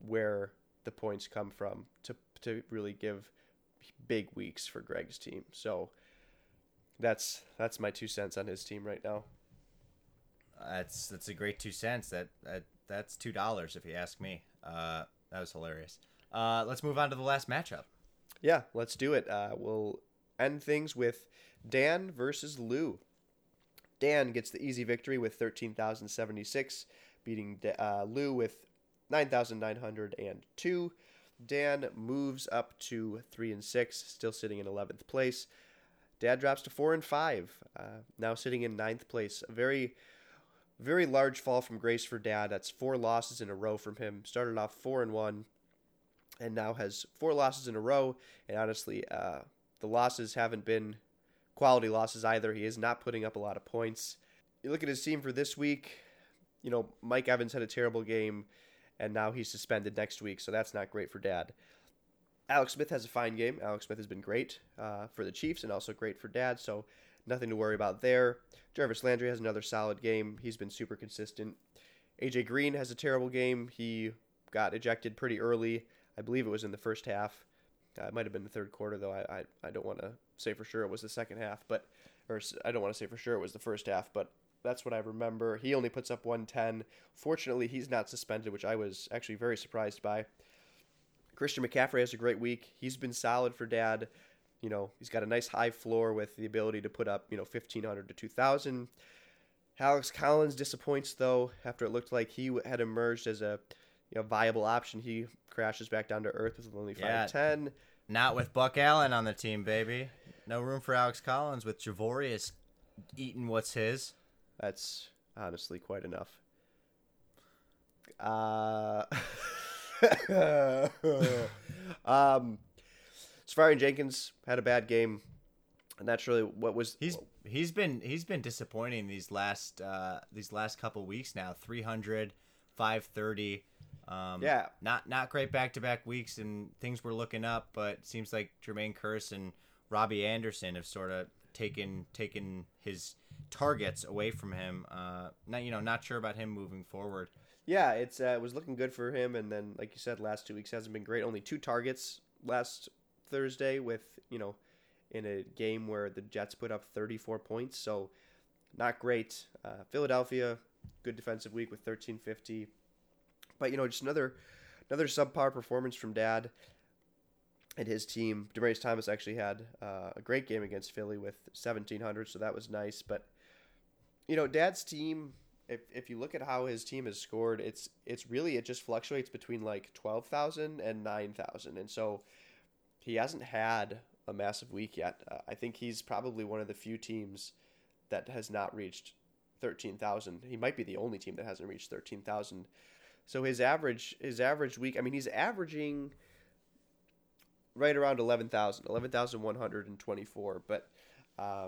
where the points come from to to really give big weeks for Greg's team. So that's that's my two cents on his team right now. That's that's a great two cents. That, that that's two dollars if you ask me. Uh, that was hilarious. Uh, let's move on to the last matchup. Yeah, let's do it. Uh, we'll end things with Dan versus Lou. Dan gets the easy victory with 13,076, beating uh, Lou with 9,902. Dan moves up to 3 and 6, still sitting in 11th place. Dad drops to 4 and 5, uh, now sitting in ninth place. A very, very large fall from grace for Dad. That's four losses in a row from him. Started off 4 and 1 and now has four losses in a row. And honestly, uh, the losses haven't been quality losses either. He is not putting up a lot of points. You look at his team for this week. You know, Mike Evans had a terrible game, and now he's suspended next week, so that's not great for Dad. Alex Smith has a fine game. Alex Smith has been great uh, for the Chiefs and also great for Dad, so nothing to worry about there. Jarvis Landry has another solid game. He's been super consistent. AJ Green has a terrible game. He got ejected pretty early. I believe it was in the first half. It might have been the third quarter, though. I, I, I don't want to say for sure it was the second half, but or I don't want to say for sure it was the first half, but that's what I remember. He only puts up 110. Fortunately, he's not suspended, which I was actually very surprised by. Christian McCaffrey has a great week. He's been solid for dad. You know, he's got a nice high floor with the ability to put up, you know, 1500 to 2000. Alex Collins disappoints though after it looked like he had emerged as a you know viable option. He crashes back down to earth with only 5'10. Yeah. Not with Buck Allen on the team, baby. No room for Alex Collins with Javorius eating what's his. That's honestly quite enough. Uh, um, Seferian-Jenkins had a bad game. And that's really what was he's he's been he's been disappointing these last uh, these last couple weeks now 300 530 um, yeah not not great back to back weeks and things were looking up but it seems like Jermaine Kearse and Robbie Anderson have sort of taken taken his targets away from him. Uh, not you know not sure about him moving forward. Yeah, it's uh, it was looking good for him, and then like you said, last two weeks hasn't been great. Only two targets last Thursday with you know in a game where the Jets put up 34 points, so not great. Uh, Philadelphia, good defensive week with 1350, but you know just another another subpar performance from Dad and his team. Demaryius Thomas actually had uh, a great game against Philly with 1700, so that was nice. But you know, Dad's team. If, if you look at how his team has scored, it's it's really it just fluctuates between like 12,000 and 9,000. And so he hasn't had a massive week yet. Uh, I think he's probably one of the few teams that has not reached 13,000. He might be the only team that hasn't reached 13,000. So his average his average week, I mean he's averaging right around 11,000, 11,124. But uh,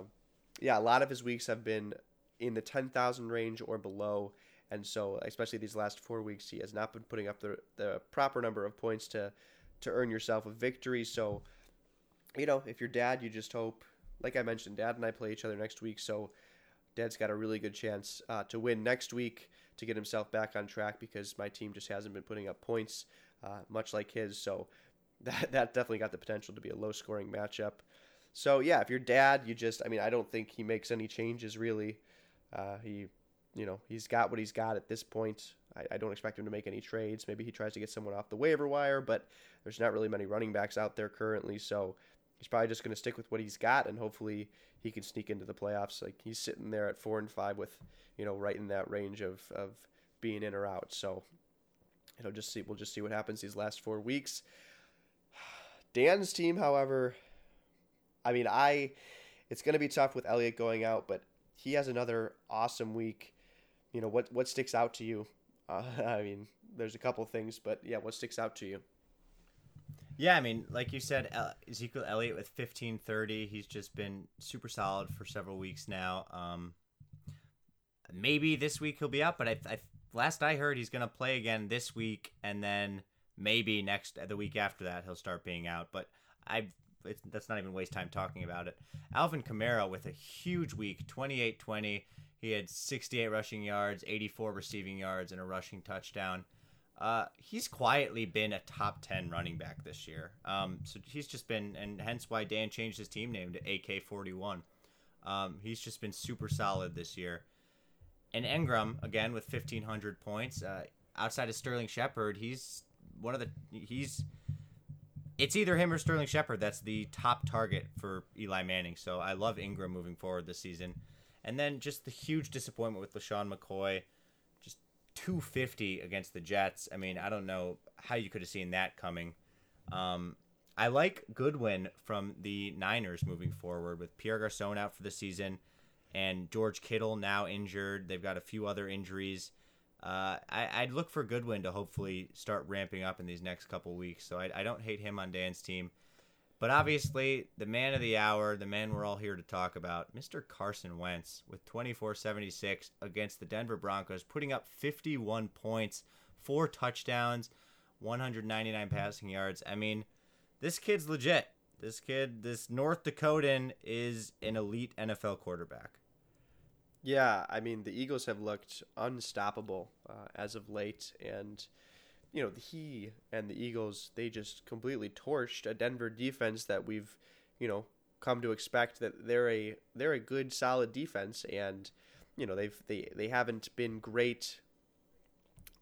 yeah, a lot of his weeks have been in the 10,000 range or below. And so, especially these last four weeks, he has not been putting up the, the proper number of points to, to earn yourself a victory. So, you know, if you're dad, you just hope, like I mentioned, dad and I play each other next week. So, dad's got a really good chance uh, to win next week to get himself back on track because my team just hasn't been putting up points, uh, much like his. So, that that definitely got the potential to be a low scoring matchup. So yeah, if you're dad, you just I mean I don't think he makes any changes really. Uh, he you know he's got what he's got at this point. I, I, don't expect him to make any trades. Maybe he tries to get someone off the waiver wire, but there's not really many running backs out there currently. So he's probably just going to stick with what he's got, and hopefully he can sneak into the playoffs. Like he's sitting there at four and five with you know right in that range of of being in or out. So you know just see we'll just see what happens these last four weeks. Dan's team, however, I mean, I it's going to be tough with Elliott going out, but he has another awesome week. You know what what sticks out to you? Uh, I mean, there's a couple things, but yeah, what sticks out to you? Yeah, I mean, like you said, Ezekiel Elliott with 1530, he's just been super solid for several weeks now. Um, maybe this week he'll be out, but I, I last I heard he's going to play again this week, and then maybe next the week after that he'll start being out. But I that's not even waste time talking about it. Alvin Kamara with a huge week, 28-20. He had 68 rushing yards, 84 receiving yards, and a rushing touchdown. Uh, he's quietly been a top 10 running back this year. Um, so he's just been, and hence why Dan changed his team name to AK41. Um, he's just been super solid this year. And Engram, again, with 1,500 points. Uh, outside of Sterling Shepard, he's one of the he's it's either him or Sterling Shepard that's the top target for Eli Manning. So I love Engram moving forward this season. And then just the huge disappointment with LeSean McCoy, 250 against the Jets. I mean, I don't know how you could have seen that coming. Um, I like Goodwin from the Niners moving forward with Pierre Garcon out for the season and George Kittle now injured. They've got a few other injuries. Uh, I, would look for Goodwin to hopefully start ramping up in these next couple weeks. So I, I, don't hate him on Dan's team. But obviously, the man of the hour, the man we're all here to talk about, Mr. Carson Wentz with 24 76 against the Denver Broncos, putting up 51 points, four touchdowns, 199 passing yards. I mean, this kid's legit. This kid, this North Dakotan, is an elite NFL quarterback. Yeah, I mean the Eagles have looked unstoppable uh, as of late, and you know he and the Eagles they just completely torched a Denver defense that we've you know come to expect that they're a they're a good solid defense, and you know they've they they haven't been great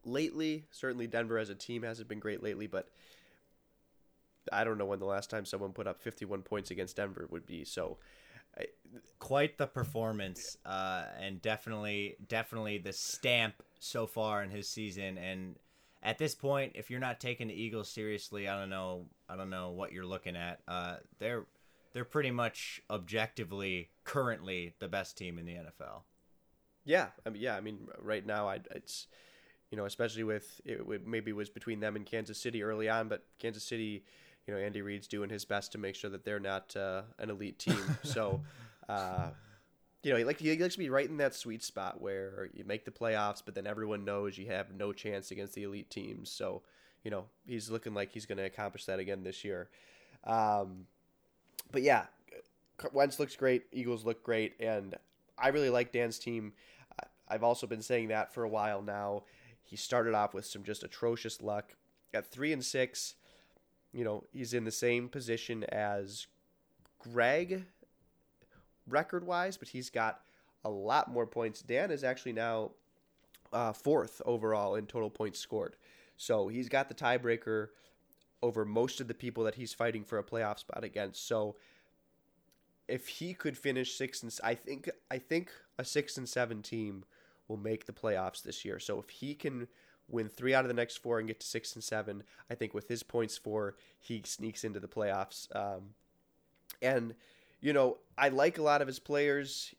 lately. Certainly Denver as a team hasn't been great lately, but I don't know when the last time someone put up 51 points against Denver would be. So I, quite the performance, uh, and definitely, definitely the stamp so far in his season. And at this point, if you're not taking the Eagles seriously, I don't know, I don't know what you're looking at. Uh, they're they're pretty much objectively currently the best team in the NFL. Yeah, I mean, yeah, I mean, right now, I it's you know, especially with it, maybe was between them and Kansas City early on, but Kansas City you know Andy Reid's doing his best to make sure that they're not uh, an elite team. so, uh, you know, he like he likes to be right in that sweet spot where you make the playoffs, but then everyone knows you have no chance against the elite teams. So, you know, he's looking like he's going to accomplish that again this year. Um, but yeah, Wentz looks great. Eagles look great, and I really like Dan's team. I've also been saying that for a while now. He started off with some just atrocious luck. At three and six, you know, he's in the same position as Greg record wise, but he's got a lot more points. Dan is actually now uh, fourth overall in total points scored. So he's got the tiebreaker over most of the people that he's fighting for a playoff spot against. So if he could finish six and I think I think a six and seven team will make the playoffs this year. So if he can win three out of the next four and get to six and seven. I think with his points for, he sneaks into the playoffs. Um, and, you know, I like a lot of his players.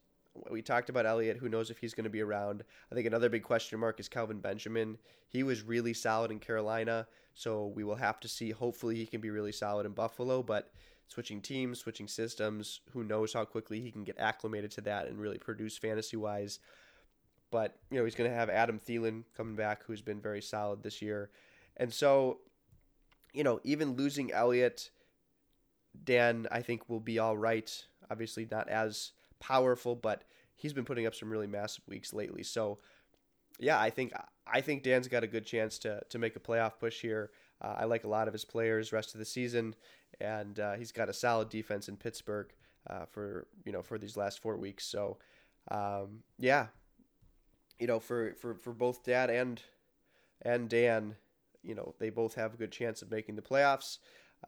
We talked about Elliott. Who knows if he's going to be around? I think another big question mark is Kelvin Benjamin. He was really solid in Carolina, so we will have to see. Hopefully, he can be really solid in Buffalo, but switching teams, switching systems, who knows how quickly he can get acclimated to that and really produce fantasy wise. But you know he's going to have Adam Thielen coming back, who's been very solid this year, and so you know even losing Elliott, Dan I think will be all right. Obviously not as powerful, but he's been putting up some really massive weeks lately. So yeah, I think I think Dan's got a good chance to to make a playoff push here. Uh, I like a lot of his players rest of the season, and uh, he's got a solid defense in Pittsburgh uh, for you know for these last four weeks. So um, yeah, you know, for, for, for both Dad and and Dan, you know, they both have a good chance of making the playoffs.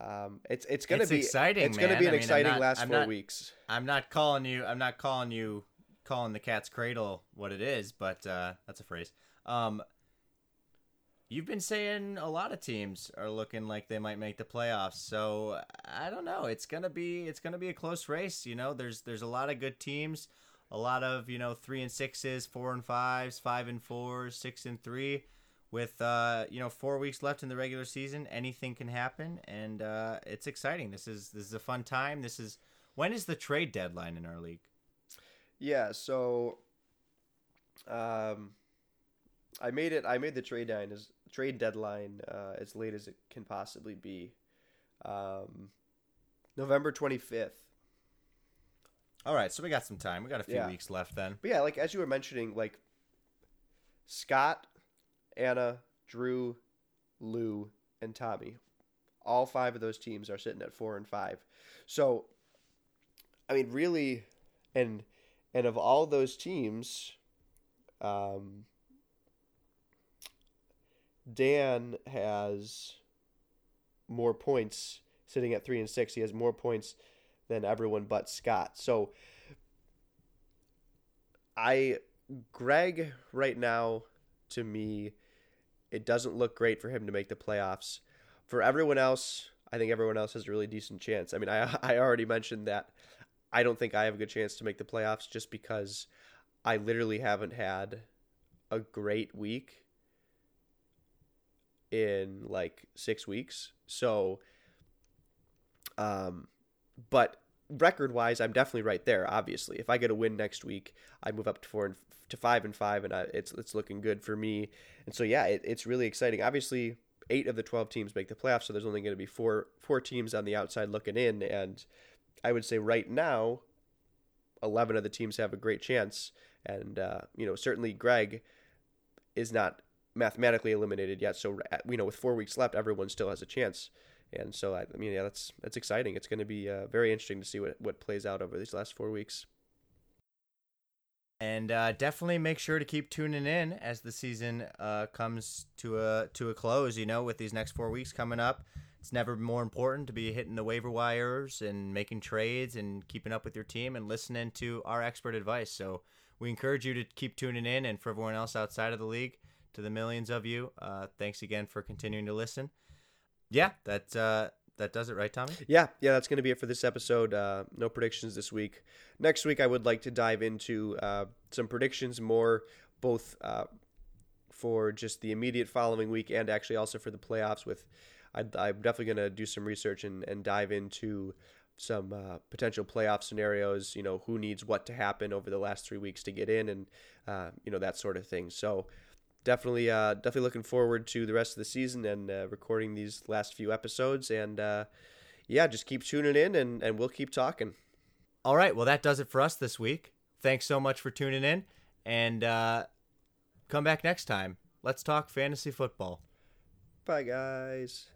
Um, it's it's gonna it's be exciting. It's man. gonna be an I mean, exciting not, last I'm four not, weeks. I'm not calling you. I'm not calling you calling the cat's cradle what it is, but uh, that's a phrase. Um, you've been saying a lot of teams are looking like they might make the playoffs. So I don't know. It's gonna be it's gonna be a close race. You know, there's there's a lot of good teams a lot of you know three and sixes, four and fives, five and fours, six and three. With uh, you know four weeks left in the regular season, anything can happen, and uh, it's exciting. This is this is a fun time. This is when is the trade deadline in our league? Yeah, so um, I made it. I made the trade deadline as trade deadline uh, as late as it can possibly be. Um, November twenty fifth. All right, so we got some time. We got a few Yeah. weeks left then. But yeah, like as you were mentioning, like Scott, Anna, Drew, Lou, and Tommy, all five of those teams are sitting at four and five. So, I mean, really, and and of all those teams, um, Dan has more points sitting at three and six. He has more points than everyone but Scott. So I Greg right now to me it doesn't look great for him to make the playoffs. For everyone else, I think everyone else has a really decent chance. I mean, I I already mentioned that I don't think I have a good chance to make the playoffs just because I literally haven't had a great week in like 6 weeks. So um but record wise, I'm definitely right there. Obviously, if I get a win next week, I move up to four and to five and five, and I, it's it's looking good for me. And so yeah, it, it's really exciting. Obviously, eight of the twelve teams make the playoffs, so there's only going to be four four teams on the outside looking in, and I would say right now, eleven of the teams have a great chance, and uh, you know certainly Greg is not mathematically eliminated yet. So you know with four weeks left, everyone still has a chance. And so I, mean, yeah, that's that's exciting. It's going to be uh, very interesting to see what what plays out over these last four weeks. And uh, definitely make sure to keep tuning in as the season uh, comes to a to a close. You know, with these next four weeks coming up, it's never more important to be hitting the waiver wires and making trades and keeping up with your team and listening to our expert advice. So we encourage you to keep tuning in, and for everyone else outside of the league, to the millions of you, uh, thanks again for continuing to listen. Yeah, that uh, that does it, right, Tommy? Yeah, yeah, that's going to be it for this episode. Uh, no predictions this week. Next week, I would like to dive into uh, some predictions more, both uh, for just the immediate following week and actually also for the playoffs. With, I, I'm definitely going to do some research and, and dive into some uh, potential playoff scenarios. You know, who needs what to happen over the last three weeks to get in, and uh, you know that sort of thing. So definitely uh, definitely looking forward to the rest of the season and uh, recording these last few episodes. And uh, yeah just keep tuning in and, and we'll keep talking. All right. Well that does it for us this week. Thanks so much for tuning in. And uh, come back next time. Let's talk fantasy football. Bye guys